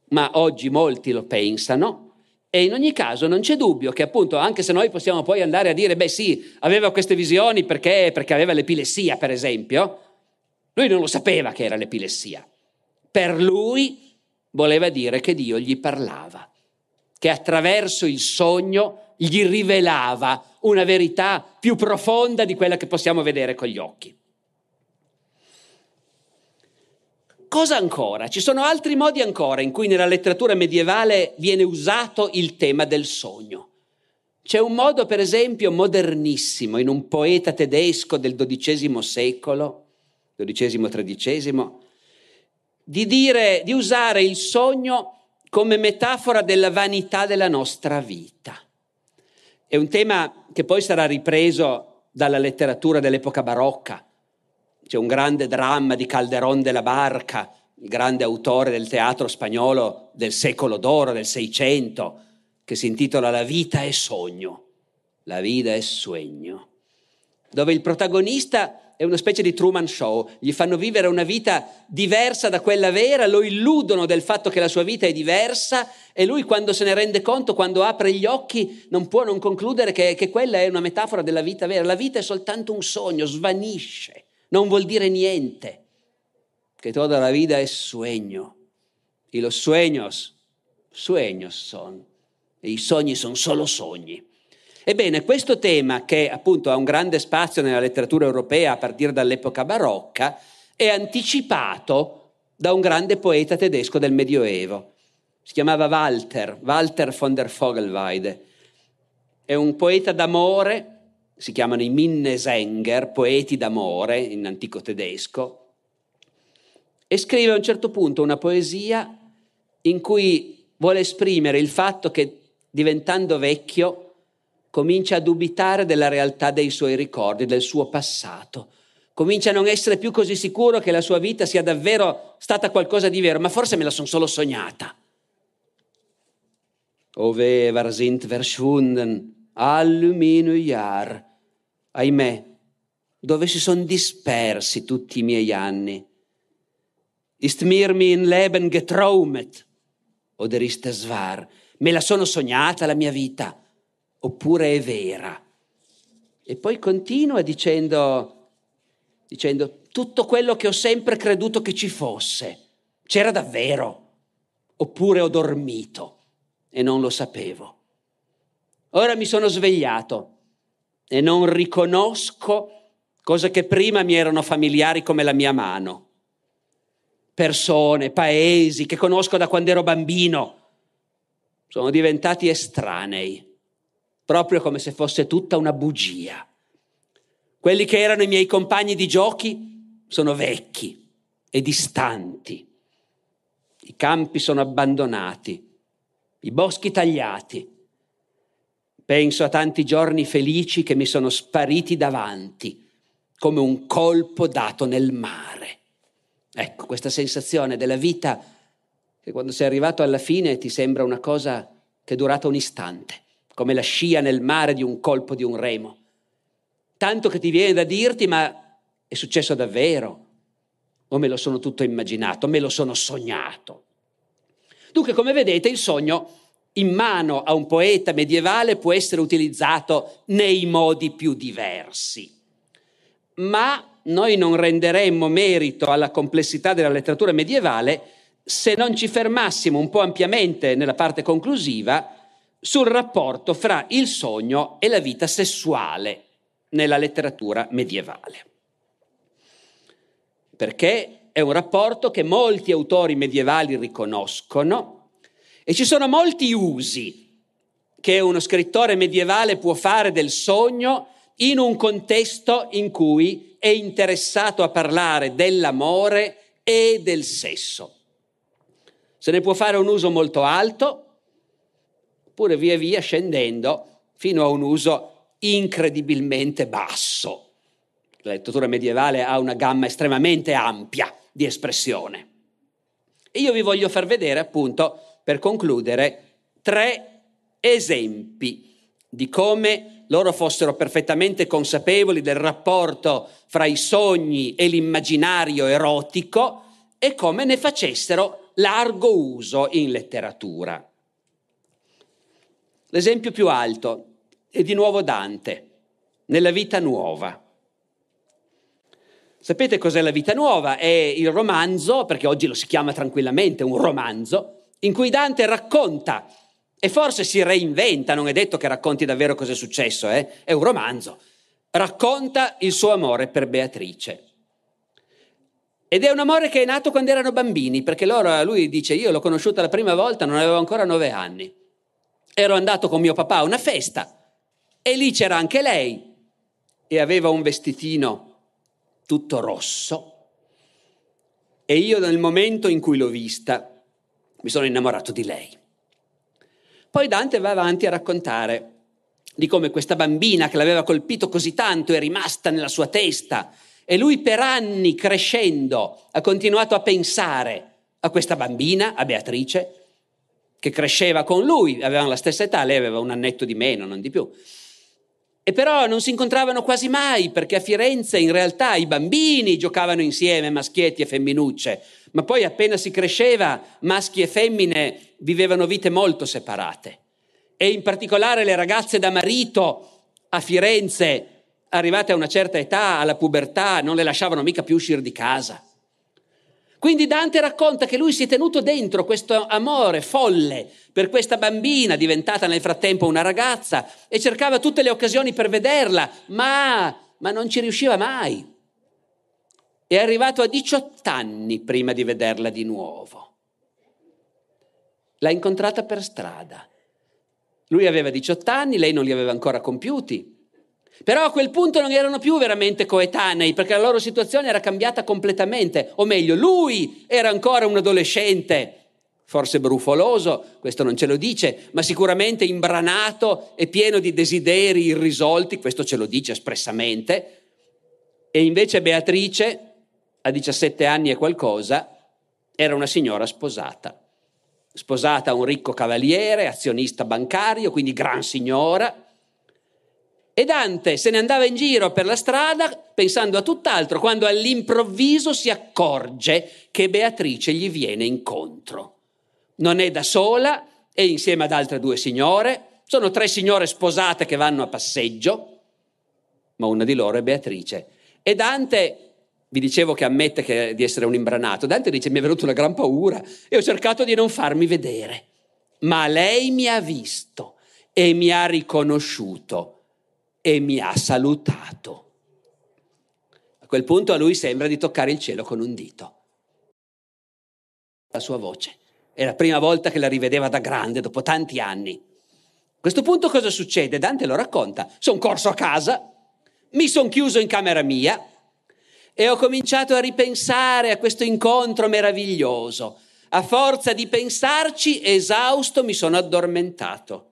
ma oggi molti lo pensano e in ogni caso non c'è dubbio che appunto, anche se noi possiamo poi andare a dire, beh sì, aveva queste visioni perché, perché aveva l'epilessia, per esempio, lui non lo sapeva che era l'epilessia. Per lui voleva dire che Dio gli parlava, che attraverso il sogno gli rivelava una verità più profonda di quella che possiamo vedere con gli occhi. Cosa ancora? Ci sono altri modi ancora in cui nella letteratura medievale viene usato il tema del sogno. C'è un modo, per esempio, modernissimo in un poeta tedesco del XII secolo, XII-XIII, di, dire, di usare il sogno come metafora della vanità della nostra vita. È un tema che poi sarà ripreso dalla letteratura dell'epoca barocca. C'è un grande dramma di Calderón de la Barca, il grande autore del teatro spagnolo del secolo d'oro, del Seicento, che si intitola La vita è sogno. La vita è sogno. Dove il protagonista è una specie di Truman Show, gli fanno vivere una vita diversa da quella vera, lo illudono del fatto che la sua vita è diversa e lui quando se ne rende conto, quando apre gli occhi, non può non concludere che, che quella è una metafora della vita vera. La vita è soltanto un sogno, svanisce non vuol dire niente, che tutta la vita è sueño. Y los sueños, sueños son. E i sogni sono solo sogni. Ebbene, questo tema, che appunto ha un grande spazio nella letteratura europea a partire dall'epoca barocca, è anticipato da un grande poeta tedesco del Medioevo. Si chiamava Walter, Walter von der Vogelweide. È un poeta d'amore si chiamano i Minnesänger, poeti d'amore in antico tedesco, e scrive a un certo punto una poesia in cui vuole esprimere il fatto che diventando vecchio comincia a dubitare della realtà dei suoi ricordi, del suo passato. Comincia a non essere più così sicuro che la sua vita sia davvero stata qualcosa di vero, ma forse me la sono solo sognata. Ove war sind verschwunden, alle mine Jahr, ahimè, dove si sono dispersi tutti i miei anni. Ist mir mein Leben getraumet? Oder ist es wahr? Me la sono sognata la mia vita? Oppure è vera? E poi continua dicendo, dicendo tutto quello che ho sempre creduto che ci fosse. C'era davvero? Oppure ho dormito e non lo sapevo? Ora mi sono svegliato e non riconosco cose che prima mi erano familiari come la mia mano. Persone, paesi che conosco da quando ero bambino sono diventati estranei, proprio come se fosse tutta una bugia. Quelli che erano i miei compagni di giochi sono vecchi e distanti. I campi sono abbandonati, i boschi tagliati Penso a tanti giorni felici che mi sono spariti davanti, come un colpo dato nel mare. Ecco, questa sensazione della vita che quando sei arrivato alla fine ti sembra una cosa che è durata un istante, come la scia nel mare di un colpo di un remo. Tanto che ti viene da dirti, ma è successo davvero? O me lo sono tutto immaginato, me lo sono sognato? Dunque, come vedete, il sogno in mano a un poeta medievale può essere utilizzato nei modi più diversi. Ma noi non renderemmo merito alla complessità della letteratura medievale se non ci fermassimo un po' ampiamente nella parte conclusiva sul rapporto fra il sogno e la vita sessuale nella letteratura medievale. Perché è un rapporto che molti autori medievali riconoscono e ci sono molti usi che uno scrittore medievale può fare del sogno in un contesto in cui è interessato a parlare dell'amore e del sesso. Se ne può fare un uso molto alto, oppure via via scendendo fino a un uso incredibilmente basso. La letteratura medievale ha una gamma estremamente ampia di espressione. E io vi voglio far vedere appunto per concludere, tre esempi di come loro fossero perfettamente consapevoli del rapporto fra i sogni e l'immaginario erotico e come ne facessero largo uso in letteratura. L'esempio più alto è di nuovo Dante, nella vita nuova. Sapete cos'è la vita nuova? È il romanzo, perché oggi lo si chiama tranquillamente un romanzo, in cui Dante racconta e forse si reinventa, non è detto che racconti davvero cosa è successo, eh? è un romanzo. Racconta il suo amore per Beatrice. Ed è un amore che è nato quando erano bambini, perché loro, lui dice, io l'ho conosciuta la prima volta, non avevo ancora nove anni. Ero andato con mio papà a una festa e lì c'era anche lei e aveva un vestitino tutto rosso. E io nel momento in cui l'ho vista mi sono innamorato di lei. Poi Dante va avanti a raccontare di come questa bambina che l'aveva colpito così tanto è rimasta nella sua testa e lui per anni crescendo ha continuato a pensare a questa bambina, a Beatrice, che cresceva con lui, avevano la stessa età, lei aveva un annetto di meno, non di più. E però non si incontravano quasi mai perché a Firenze in realtà i bambini giocavano insieme, maschietti e femminucce, ma poi appena si cresceva maschi e femmine vivevano vite molto separate. E in particolare le ragazze da marito a Firenze, arrivate a una certa età, alla pubertà, non le lasciavano mica più uscire di casa. Quindi Dante racconta che lui si è tenuto dentro questo amore folle per questa bambina diventata nel frattempo una ragazza e cercava tutte le occasioni per vederla, ma, ma non ci riusciva mai. È arrivato a 18 anni prima di vederla di nuovo. L'ha incontrata per strada. Lui aveva 18 anni, lei non li aveva ancora compiuti. Però a quel punto non erano più veramente coetanei perché la loro situazione era cambiata completamente, o meglio, lui era ancora un adolescente, forse brufoloso, questo non ce lo dice, ma sicuramente imbranato e pieno di desideri irrisolti, questo ce lo dice espressamente. E invece Beatrice, a 17 anni e qualcosa, era una signora sposata. Sposata a un ricco cavaliere, azionista bancario, quindi gran signora, e Dante se ne andava in giro per la strada pensando a tutt'altro quando all'improvviso si accorge che Beatrice gli viene incontro. Non è da sola, è insieme ad altre due signore, sono tre signore sposate che vanno a passeggio, ma una di loro è Beatrice. E Dante, vi dicevo che ammette che, di essere un imbranato, Dante dice mi è venuta una gran paura e ho cercato di non farmi vedere, ma lei mi ha visto e mi ha riconosciuto e mi ha salutato. A quel punto a lui sembra di toccare il cielo con un dito. La sua voce. È la prima volta che la rivedeva da grande, dopo tanti anni. A questo punto cosa succede? Dante lo racconta. Sono corso a casa, mi sono chiuso in camera mia e ho cominciato a ripensare a questo incontro meraviglioso. A forza di pensarci, esausto, mi sono addormentato.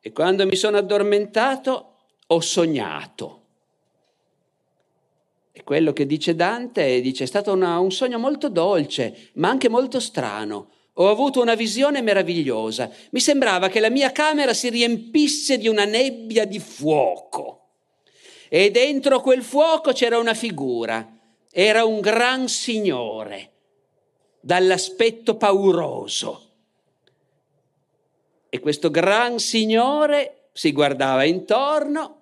E quando mi sono addormentato ho sognato. E quello che dice Dante dice è stato una, un sogno molto dolce, ma anche molto strano. Ho avuto una visione meravigliosa. Mi sembrava che la mia camera si riempisse di una nebbia di fuoco. E dentro quel fuoco c'era una figura. Era un gran signore, dall'aspetto pauroso. E questo gran signore si guardava intorno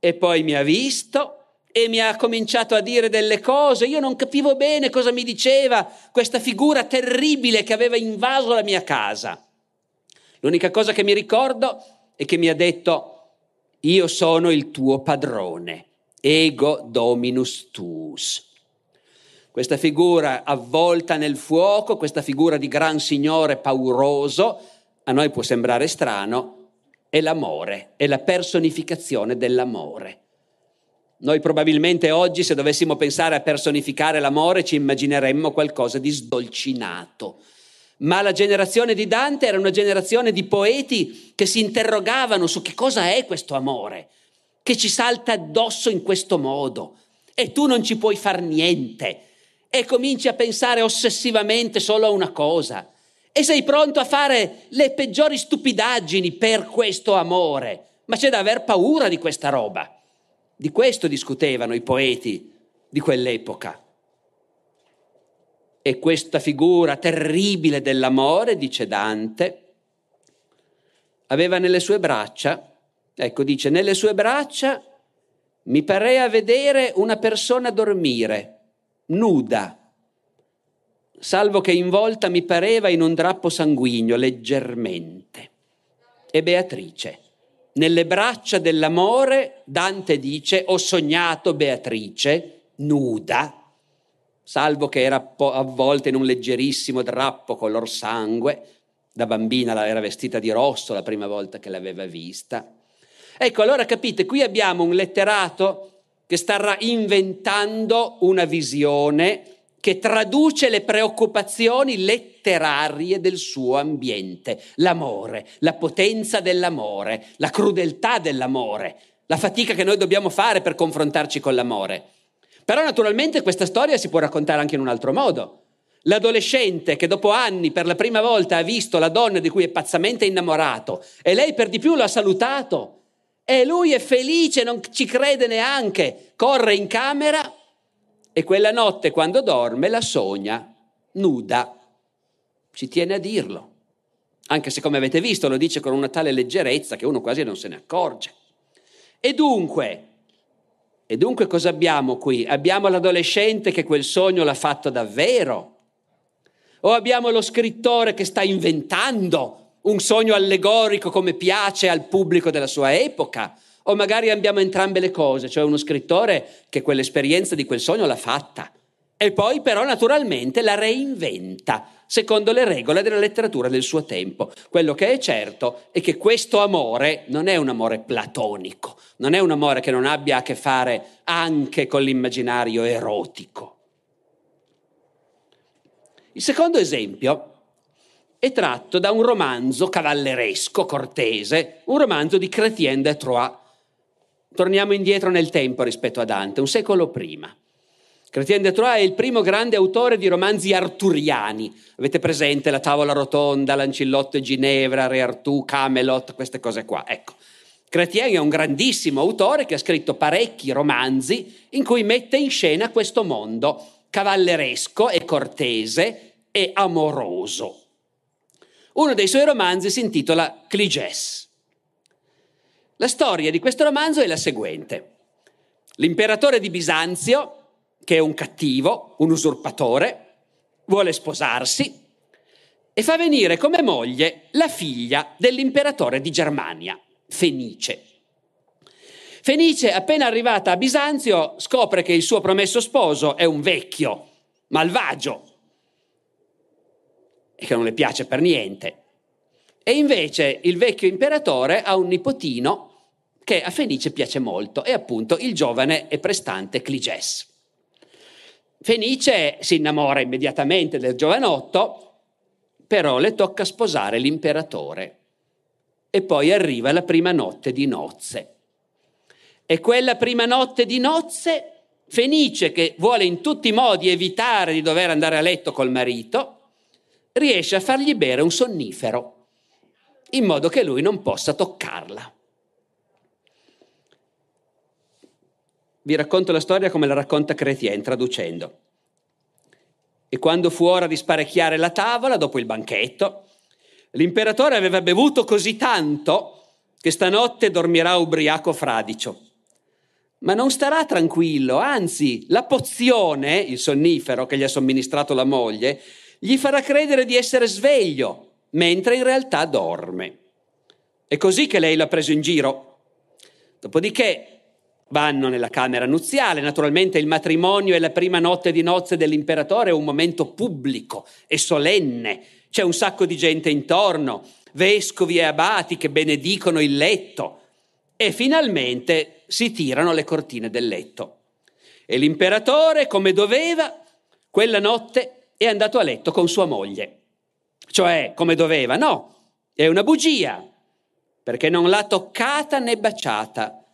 e poi mi ha visto e mi ha cominciato a dire delle cose. Io non capivo bene cosa mi diceva questa figura terribile che aveva invaso la mia casa. L'unica cosa che mi ricordo è che mi ha detto, io sono il tuo padrone, ego dominus tuus. Questa figura avvolta nel fuoco, questa figura di gran signore pauroso, a noi può sembrare strano, è l'amore, è la personificazione dell'amore. Noi probabilmente oggi, se dovessimo pensare a personificare l'amore, ci immagineremmo qualcosa di sdolcinato. Ma la generazione di Dante era una generazione di poeti che si interrogavano su che cosa è questo amore, che ci salta addosso in questo modo e tu non ci puoi far niente e cominci a pensare ossessivamente solo a una cosa e sei pronto a fare le peggiori stupidaggini per questo amore. Ma c'è da aver paura di questa roba. Di questo discutevano i poeti di quell'epoca. E questa figura terribile dell'amore, dice Dante, aveva nelle sue braccia, ecco dice, nelle sue braccia mi parea vedere una persona dormire, nuda, salvo che involta mi pareva in un drappo sanguigno leggermente. E Beatrice. Nelle braccia dell'amore, Dante dice, ho sognato Beatrice, nuda, salvo che era avvolta in un leggerissimo drappo color sangue. Da bambina era vestita di rosso la prima volta che l'aveva vista. Ecco, allora capite, qui abbiamo un letterato che sta inventando una visione che traduce le preoccupazioni letterarie del suo ambiente, l'amore, la potenza dell'amore, la crudeltà dell'amore, la fatica che noi dobbiamo fare per confrontarci con l'amore. Però naturalmente questa storia si può raccontare anche in un altro modo. L'adolescente che dopo anni per la prima volta ha visto la donna di cui è pazzamente innamorato e lei per di più lo ha salutato e lui è felice, non ci crede neanche, corre in camera e quella notte quando dorme la sogna nuda. Ci tiene a dirlo, anche se come avete visto lo dice con una tale leggerezza che uno quasi non se ne accorge. E dunque, e dunque cosa abbiamo qui? Abbiamo l'adolescente che quel sogno l'ha fatto davvero? O abbiamo lo scrittore che sta inventando un sogno allegorico come piace al pubblico della sua epoca? O magari abbiamo entrambe le cose, cioè uno scrittore che quell'esperienza di quel sogno l'ha fatta e poi però naturalmente la reinventa secondo le regole della letteratura del suo tempo. Quello che è certo è che questo amore non è un amore platonico, non è un amore che non abbia a che fare anche con l'immaginario erotico. Il secondo esempio è tratto da un romanzo cavalleresco, cortese, un romanzo di Chrétien de Troyes, Torniamo indietro nel tempo rispetto a Dante, un secolo prima. Chrétien de Troyes è il primo grande autore di romanzi arturiani. Avete presente la tavola rotonda, Lancillotto e Ginevra, Re Artù, Camelot, queste cose qua. Ecco. Chrétien è un grandissimo autore che ha scritto parecchi romanzi in cui mette in scena questo mondo cavalleresco e cortese e amoroso. Uno dei suoi romanzi si intitola Cligès. La storia di questo romanzo è la seguente. L'imperatore di Bisanzio, che è un cattivo, un usurpatore, vuole sposarsi e fa venire come moglie la figlia dell'imperatore di Germania, Fenice. Fenice, appena arrivata a Bisanzio, scopre che il suo promesso sposo è un vecchio, malvagio, e che non le piace per niente. E invece il vecchio imperatore ha un nipotino che a Fenice piace molto, è appunto il giovane e prestante Cligès. Fenice si innamora immediatamente del giovanotto, però le tocca sposare l'imperatore e poi arriva la prima notte di nozze. E quella prima notte di nozze, Fenice, che vuole in tutti i modi evitare di dover andare a letto col marito, riesce a fargli bere un sonnifero, in modo che lui non possa toccarla. Vi racconto la storia come la racconta Chrétien, traducendo. E quando fu ora di sparecchiare la tavola, dopo il banchetto, l'imperatore aveva bevuto così tanto che stanotte dormirà ubriaco fradicio. Ma non starà tranquillo, anzi, la pozione, il sonnifero che gli ha somministrato la moglie, gli farà credere di essere sveglio, mentre in realtà dorme. È così che lei l'ha preso in giro. Dopodiché Vanno nella camera nuziale, naturalmente il matrimonio e la prima notte di nozze dell'imperatore è un momento pubblico e solenne, c'è un sacco di gente intorno, vescovi e abati che benedicono il letto e finalmente si tirano le cortine del letto. E l'imperatore, come doveva, quella notte è andato a letto con sua moglie. Cioè, come doveva, no, è una bugia, perché non l'ha toccata né baciata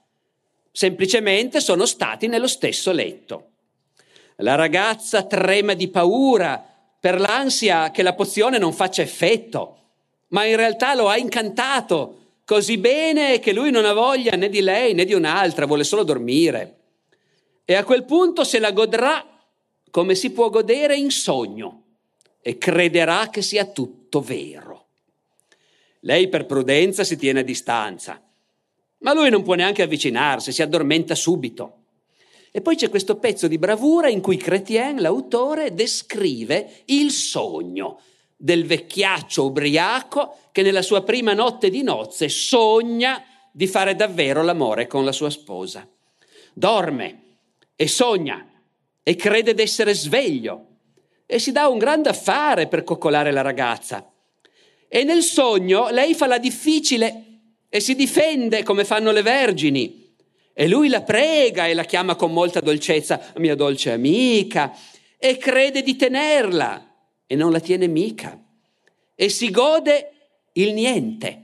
semplicemente sono stati nello stesso letto. La ragazza trema di paura per l'ansia che la pozione non faccia effetto, ma in realtà lo ha incantato così bene che lui non ha voglia né di lei né di un'altra, vuole solo dormire. E a quel punto se la godrà come si può godere in sogno e crederà che sia tutto vero. Lei per prudenza si tiene a distanza Ma lui non può neanche avvicinarsi, si addormenta subito. E poi c'è questo pezzo di bravura in cui Chrétien, l'autore, descrive il sogno del vecchiaccio ubriaco che nella sua prima notte di nozze sogna di fare davvero l'amore con la sua sposa. Dorme e sogna e crede d'essere sveglio e si dà un grande affare per coccolare la ragazza. E nel sogno lei fa la difficile e si difende come fanno le vergini. E lui la prega e la chiama con molta dolcezza, mia dolce amica, e crede di tenerla e non la tiene mica. E si gode il niente,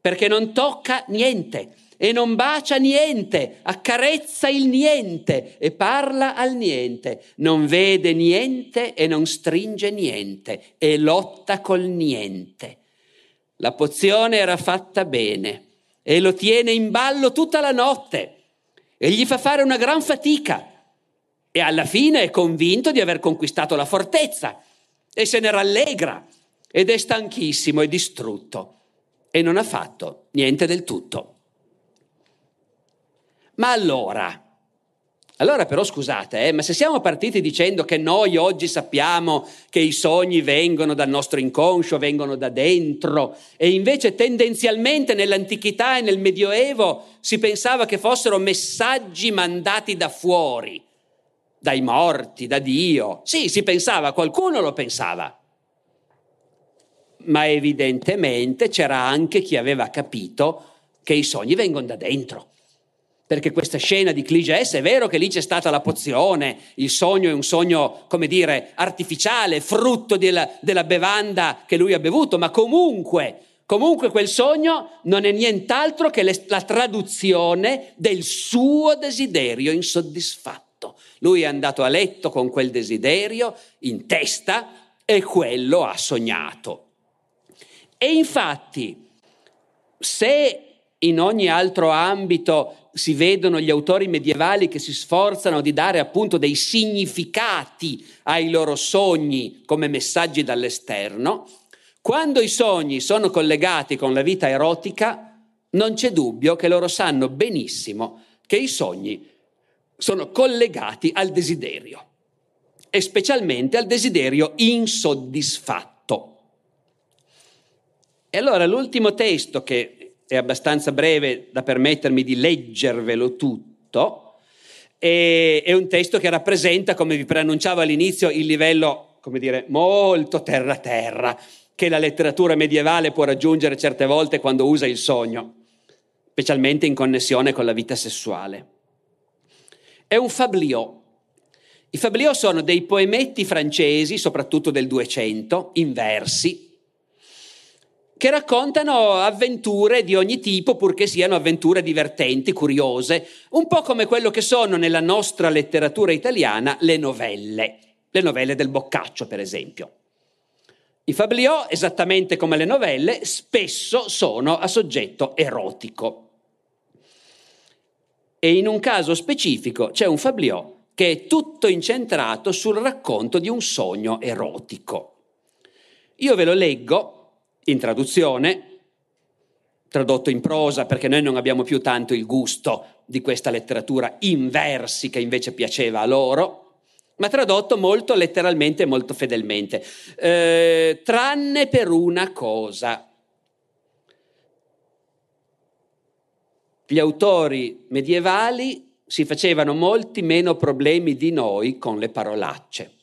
perché non tocca niente e non bacia niente, accarezza il niente e parla al niente, non vede niente e non stringe niente e lotta col niente. La pozione era fatta bene e lo tiene in ballo tutta la notte. E gli fa fare una gran fatica. E alla fine è convinto di aver conquistato la fortezza. E se ne rallegra. Ed è stanchissimo e distrutto. E non ha fatto niente del tutto. Ma allora, allora però scusate, eh, ma se siamo partiti dicendo che noi oggi sappiamo che i sogni vengono dal nostro inconscio, vengono da dentro, e invece tendenzialmente nell'antichità e nel Medioevo si pensava che fossero messaggi mandati da fuori, dai morti, da Dio. Sì, si pensava, qualcuno lo pensava. Ma evidentemente c'era anche chi aveva capito che i sogni vengono da dentro perché questa scena di Cliges è vero che lì c'è stata la pozione, il sogno è un sogno, come dire, artificiale, frutto della, della bevanda che lui ha bevuto, ma comunque, comunque quel sogno non è nient'altro che le, la traduzione del suo desiderio insoddisfatto. Lui è andato a letto con quel desiderio in testa e quello ha sognato. E infatti, se in ogni altro ambito si vedono gli autori medievali che si sforzano di dare appunto dei significati ai loro sogni come messaggi dall'esterno, quando i sogni sono collegati con la vita erotica, non c'è dubbio che loro sanno benissimo che i sogni sono collegati al desiderio e specialmente al desiderio insoddisfatto. E allora l'ultimo testo che è abbastanza breve da permettermi di leggervelo tutto, e, è un testo che rappresenta, come vi preannunciavo all'inizio, il livello, come dire, molto terra-terra che la letteratura medievale può raggiungere certe volte quando usa il sogno, specialmente in connessione con la vita sessuale. È un fabliot. I fabliot sono dei poemetti francesi, soprattutto del 200, in versi, che raccontano avventure di ogni tipo, purché siano avventure divertenti, curiose, un po' come quello che sono nella nostra letteratura italiana le novelle, le novelle del Boccaccio, per esempio. I fabliò, esattamente come le novelle, spesso sono a soggetto erotico. E in un caso specifico c'è un fabliò che è tutto incentrato sul racconto di un sogno erotico. Io ve lo leggo in traduzione, tradotto in prosa perché noi non abbiamo più tanto il gusto di questa letteratura in versi che invece piaceva a loro, ma tradotto molto letteralmente e molto fedelmente, eh, tranne per una cosa. Gli autori medievali si facevano molti meno problemi di noi con le parolacce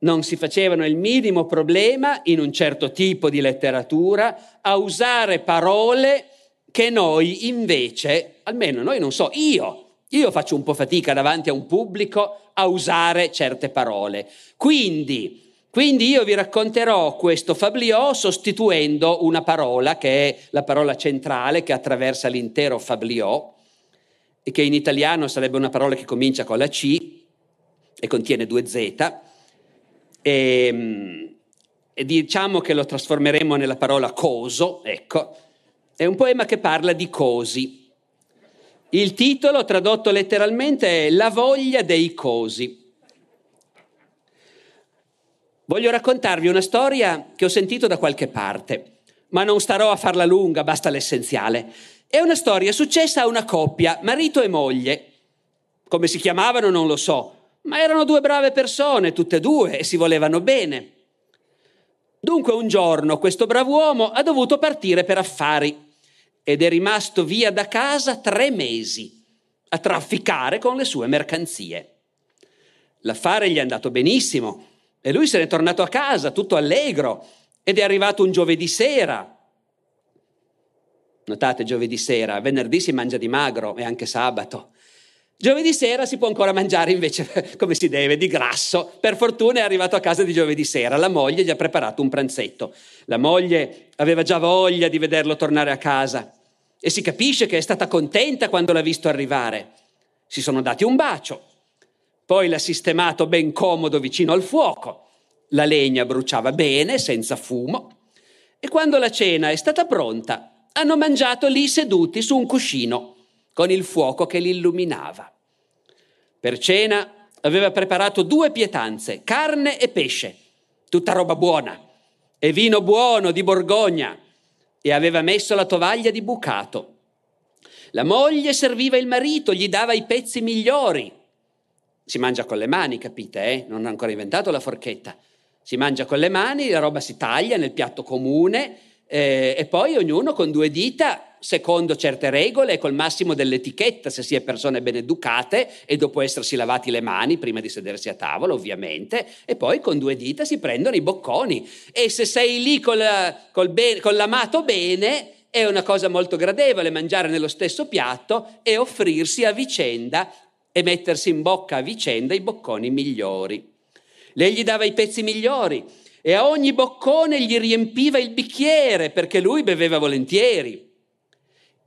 non si facevano il minimo problema in un certo tipo di letteratura a usare parole che noi invece, almeno noi non so, io, io faccio un po' fatica davanti a un pubblico a usare certe parole. Quindi, quindi io vi racconterò questo fabliò sostituendo una parola che è la parola centrale che attraversa l'intero fabliò e che in italiano sarebbe una parola che comincia con la C e contiene due Z e, ehm, e diciamo che lo trasformeremo nella parola coso, ecco, è un poema che parla di cosi. Il titolo, tradotto letteralmente, è La voglia dei cosi. Voglio raccontarvi una storia che ho sentito da qualche parte, ma non starò a farla lunga, basta l'essenziale. È una storia successa a una coppia, marito e moglie. Come si chiamavano non lo so, ma erano due brave persone, tutte e due, e si volevano bene. Dunque un giorno questo brav'uomo ha dovuto partire per affari ed è rimasto via da casa tre mesi a trafficare con le sue mercanzie. L'affare gli è andato benissimo e lui se n'è tornato a casa tutto allegro ed è arrivato un giovedì sera. Notate, giovedì sera, venerdì si mangia di magro e anche sabato. Giovedì sera si può ancora mangiare invece come si deve, di grasso. Per fortuna è arrivato a casa di giovedì sera, la moglie gli ha preparato un pranzetto. La moglie aveva già voglia di vederlo tornare a casa e si capisce che è stata contenta quando l'ha visto arrivare. Si sono dati un bacio, poi l'ha sistemato ben comodo vicino al fuoco. La legna bruciava bene, senza fumo. E quando la cena è stata pronta, hanno mangiato lì seduti su un cuscino, con il fuoco che li illuminava. Per cena aveva preparato due pietanze, carne e pesce, tutta roba buona, e vino buono di Borgogna, e aveva messo la tovaglia di bucato. La moglie serviva il marito, gli dava i pezzi migliori, si mangia con le mani, capite? Eh? Non ha ancora inventato la forchetta. Si mangia con le mani, la roba si taglia nel piatto comune eh, e poi ognuno con due dita, secondo certe regole e col massimo dell'etichetta, se si è persone ben educate e dopo essersi lavati le mani prima di sedersi a tavola, ovviamente, e poi con due dita si prendono i bocconi. E se sei lì col, col be- con l'amato bene, è una cosa molto gradevole mangiare nello stesso piatto e offrirsi a vicenda e mettersi in bocca a vicenda i bocconi migliori. Lei gli dava i pezzi migliori e a ogni boccone gli riempiva il bicchiere perché lui beveva volentieri.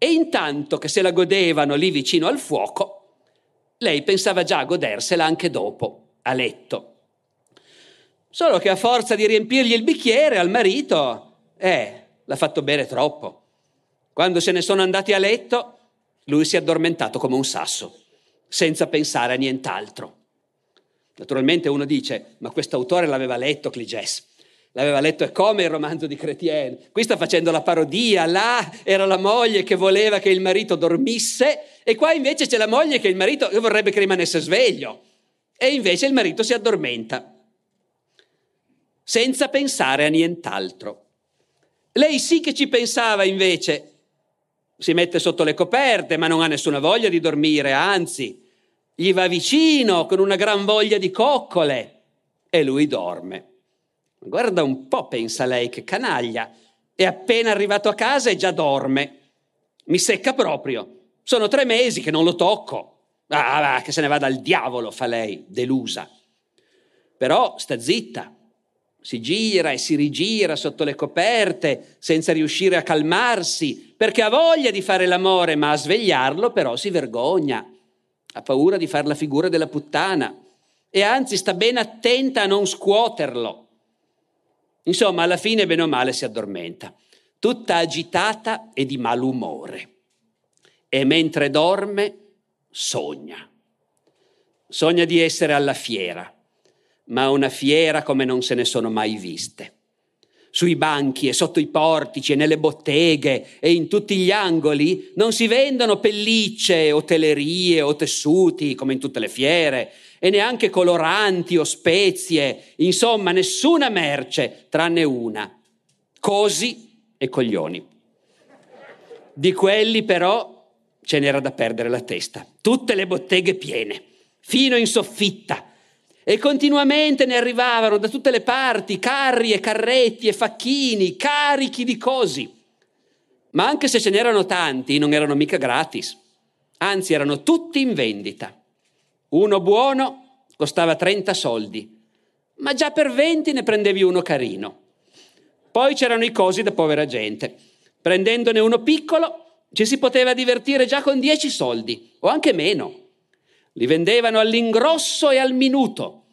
E intanto che se la godevano lì vicino al fuoco, lei pensava già a godersela anche dopo, a letto. Solo che a forza di riempirgli il bicchiere al marito, eh, l'ha fatto bere troppo. Quando se ne sono andati a letto, lui si è addormentato come un sasso senza pensare a nient'altro. Naturalmente uno dice, ma questo autore l'aveva letto Cligès, l'aveva letto e come il romanzo di Chrétien. Qui sta facendo la parodia, là era la moglie che voleva che il marito dormisse e qua invece c'è la moglie che il marito vorrebbe che rimanesse sveglio e invece il marito si addormenta senza pensare a nient'altro. Lei sì che ci pensava invece si mette sotto le coperte, ma non ha nessuna voglia di dormire, anzi, gli va vicino con una gran voglia di coccole e lui dorme. Guarda un po', pensa lei, che canaglia. È appena arrivato a casa e già dorme. Mi secca proprio. Sono tre mesi che non lo tocco. Ah, che se ne vada al diavolo, fa lei, delusa. Però sta zitta, si gira e si rigira sotto le coperte senza riuscire a calmarsi, perché ha voglia di fare l'amore, ma a svegliarlo però si vergogna, ha paura di fare la figura della puttana e anzi sta ben attenta a non scuoterlo. Insomma, alla fine, bene o male, si addormenta, tutta agitata e di malumore. E mentre dorme, sogna. Sogna di essere alla fiera ma una fiera come non se ne sono mai viste. Sui banchi e sotto i portici e nelle botteghe e in tutti gli angoli non si vendono pellicce o telerie o tessuti come in tutte le fiere e neanche coloranti o spezie, insomma nessuna merce tranne una, cosi e coglioni. Di quelli però ce n'era da perdere la testa, tutte le botteghe piene, fino in soffitta e continuamente ne arrivavano da tutte le parti carri e carretti e facchini carichi di cosi. Ma anche se ce n'erano tanti, non erano mica gratis, anzi erano tutti in vendita. Uno buono costava 30 soldi, ma già per 20 ne prendevi uno carino. Poi c'erano i cosi da povera gente. Prendendone uno piccolo ci si poteva divertire già con 10 soldi o anche meno. Li vendevano all'ingrosso e al minuto.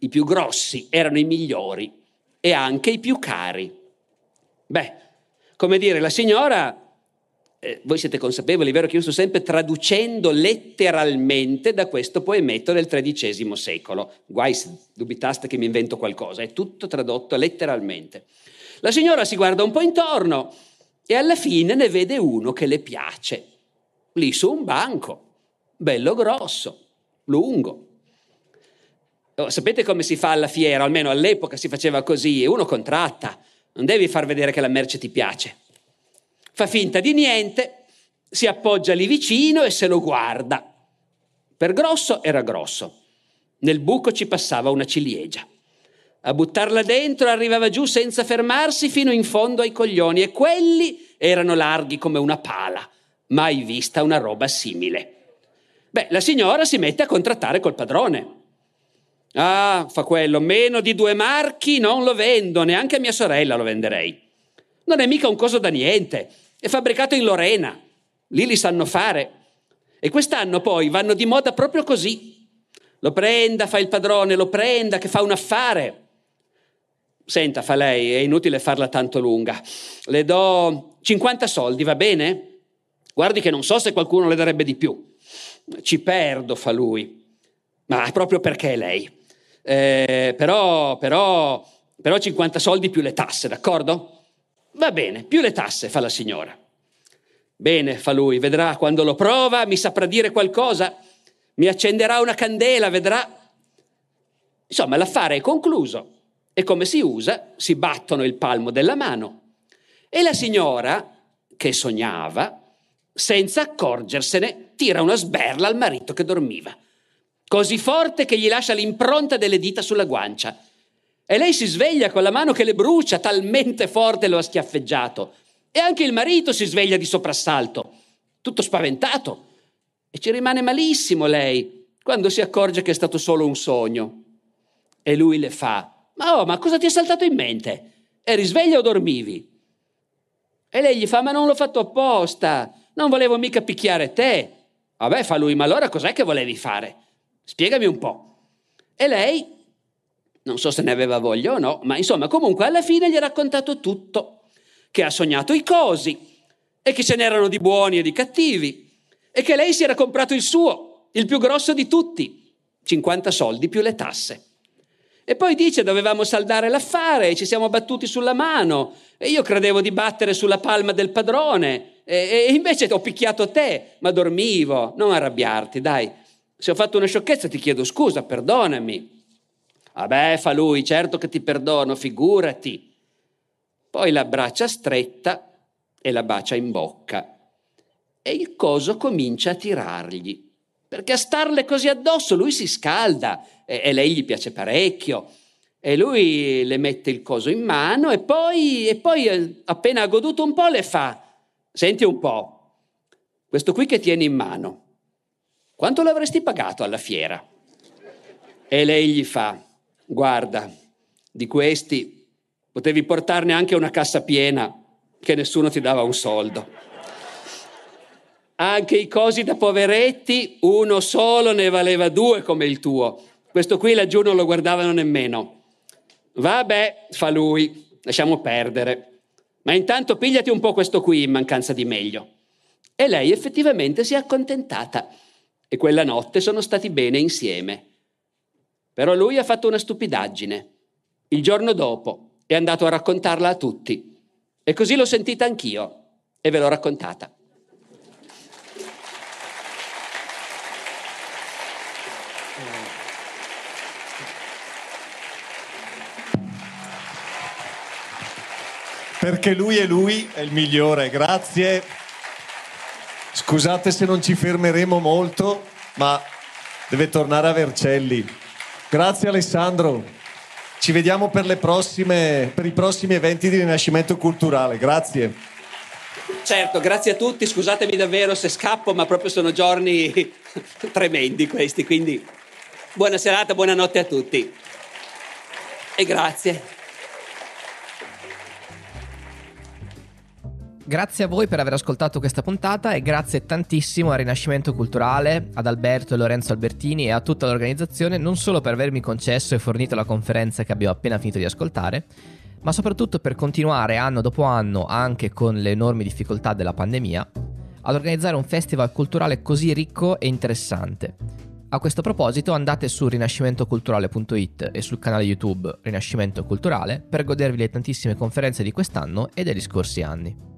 I più grossi erano i migliori e anche i più cari. Beh, come dire, la signora, eh, voi siete consapevoli, vero che io sto sempre traducendo letteralmente da questo poemetto del XIII secolo. Guai se dubitaste che mi invento qualcosa, è tutto tradotto letteralmente. La signora si guarda un po' intorno e alla fine ne vede uno che le piace, lì su un banco, bello grosso, lungo. Oh, sapete come si fa alla fiera? Almeno all'epoca si faceva così, uno contratta, non devi far vedere che la merce ti piace. Fa finta di niente, si appoggia lì vicino e se lo guarda. Per grosso era grosso, nel buco ci passava una ciliegia. A buttarla dentro arrivava giù senza fermarsi fino in fondo ai coglioni e quelli erano larghi come una pala. Mai vista una roba simile. Beh, la signora si mette a contrattare col padrone. Ah, fa quello, meno di due marchi non lo vendo, neanche a mia sorella lo venderei. Non è mica un coso da niente, è fabbricato in Lorena, lì li sanno fare. E quest'anno poi vanno di moda proprio così. Lo prenda, fa il padrone, lo prenda, che fa un affare. Senta, fa lei, è inutile farla tanto lunga. Le do 50 soldi, va bene? Guardi che non so se qualcuno le darebbe di più. Ci perdo, fa lui. Ma proprio perché è lei. Eh, però, però, però 50 soldi più le tasse, d'accordo? Va bene, più le tasse, fa la signora. Bene, fa lui, vedrà quando lo prova, mi saprà dire qualcosa, mi accenderà una candela, vedrà. Insomma, l'affare è concluso e come si usa, si battono il palmo della mano. E la signora, che sognava, senza accorgersene, tira una sberla al marito che dormiva, così forte che gli lascia l'impronta delle dita sulla guancia. E lei si sveglia con la mano che le brucia, talmente forte lo ha schiaffeggiato. E anche il marito si sveglia di soprassalto, tutto spaventato. E ci rimane malissimo lei, quando si accorge che è stato solo un sogno. E lui le fa, ma, oh, ma cosa ti è saltato in mente? Eri sveglia o dormivi? E lei gli fa, ma non l'ho fatto apposta, non volevo mica picchiare te. Vabbè, fa lui, ma allora cos'è che volevi fare? Spiegami un po'. E lei, non so se ne aveva voglia o no, ma insomma, comunque alla fine gli ha raccontato tutto, che ha sognato i cosi e che ce n'erano di buoni e di cattivi e che lei si era comprato il suo, il più grosso di tutti, 50 soldi più le tasse. E poi dice dovevamo saldare l'affare, ci siamo battuti sulla mano e io credevo di battere sulla palma del padrone e, e invece ho picchiato te, ma dormivo, non arrabbiarti, dai. Se ho fatto una sciocchezza ti chiedo scusa, perdonami. Vabbè, fa lui, certo che ti perdono, figurati. Poi la braccia stretta e la bacia in bocca. E il coso comincia a tirargli perché a starle così addosso lui si scalda e, e lei gli piace parecchio. E lui le mette il coso in mano e poi, e poi, eh, appena ha goduto un po', le fa: Senti un po', questo qui che tieni in mano, quanto l'avresti pagato alla fiera? E lei gli fa: Guarda, di questi potevi portarne anche una cassa piena, che nessuno ti dava un soldo. Anche i cosi da poveretti, uno solo ne valeva due come il tuo. Questo qui laggiù non lo guardavano nemmeno. Vabbè, fa lui, lasciamo perdere. Ma intanto pigliati un po' questo qui in mancanza di meglio. E lei effettivamente si è accontentata. E quella notte sono stati bene insieme. Però lui ha fatto una stupidaggine. Il giorno dopo è andato a raccontarla a tutti. E così l'ho sentita anch'io e ve l'ho raccontata. perché lui è lui, è il migliore. Grazie. Scusate se non ci fermeremo molto, ma deve tornare a Vercelli. Grazie Alessandro. Ci vediamo per, prossime, per i prossimi eventi di Rinascimento Culturale. Grazie. Certo, grazie a tutti. Scusatemi davvero se scappo, ma proprio sono giorni tremendi questi. Quindi buona serata, buonanotte a tutti. E grazie. Grazie a voi per aver ascoltato questa puntata e grazie tantissimo a Rinascimento Culturale, ad Alberto e Lorenzo Albertini e a tutta l'organizzazione non solo per avermi concesso e fornito la conferenza che abbiamo appena finito di ascoltare, ma soprattutto per continuare anno dopo anno, anche con le enormi difficoltà della pandemia, ad organizzare un festival culturale così ricco e interessante. A questo proposito andate su rinascimentoculturale.it e sul canale YouTube Rinascimento Culturale per godervi le tantissime conferenze di quest'anno e degli scorsi anni.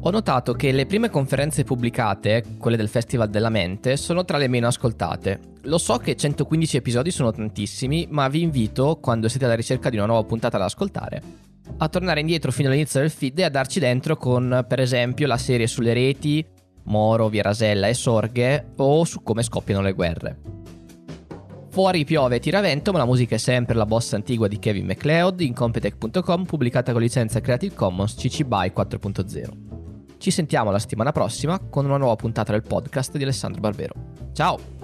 Ho notato che le prime conferenze pubblicate, quelle del Festival della Mente, sono tra le meno ascoltate. Lo so che 115 episodi sono tantissimi, ma vi invito, quando siete alla ricerca di una nuova puntata da ascoltare, a tornare indietro fino all'inizio del feed e a darci dentro con, per esempio, la serie sulle reti, Moro, Virasella e Sorghe o su come scoppiano le guerre. Fuori piove tiravento, ma la musica è sempre la bossa antigua di Kevin MacLeod in Competech.com, pubblicata con licenza Creative Commons CC BY 4.0. Ci sentiamo la settimana prossima con una nuova puntata del podcast di Alessandro Barbero. Ciao!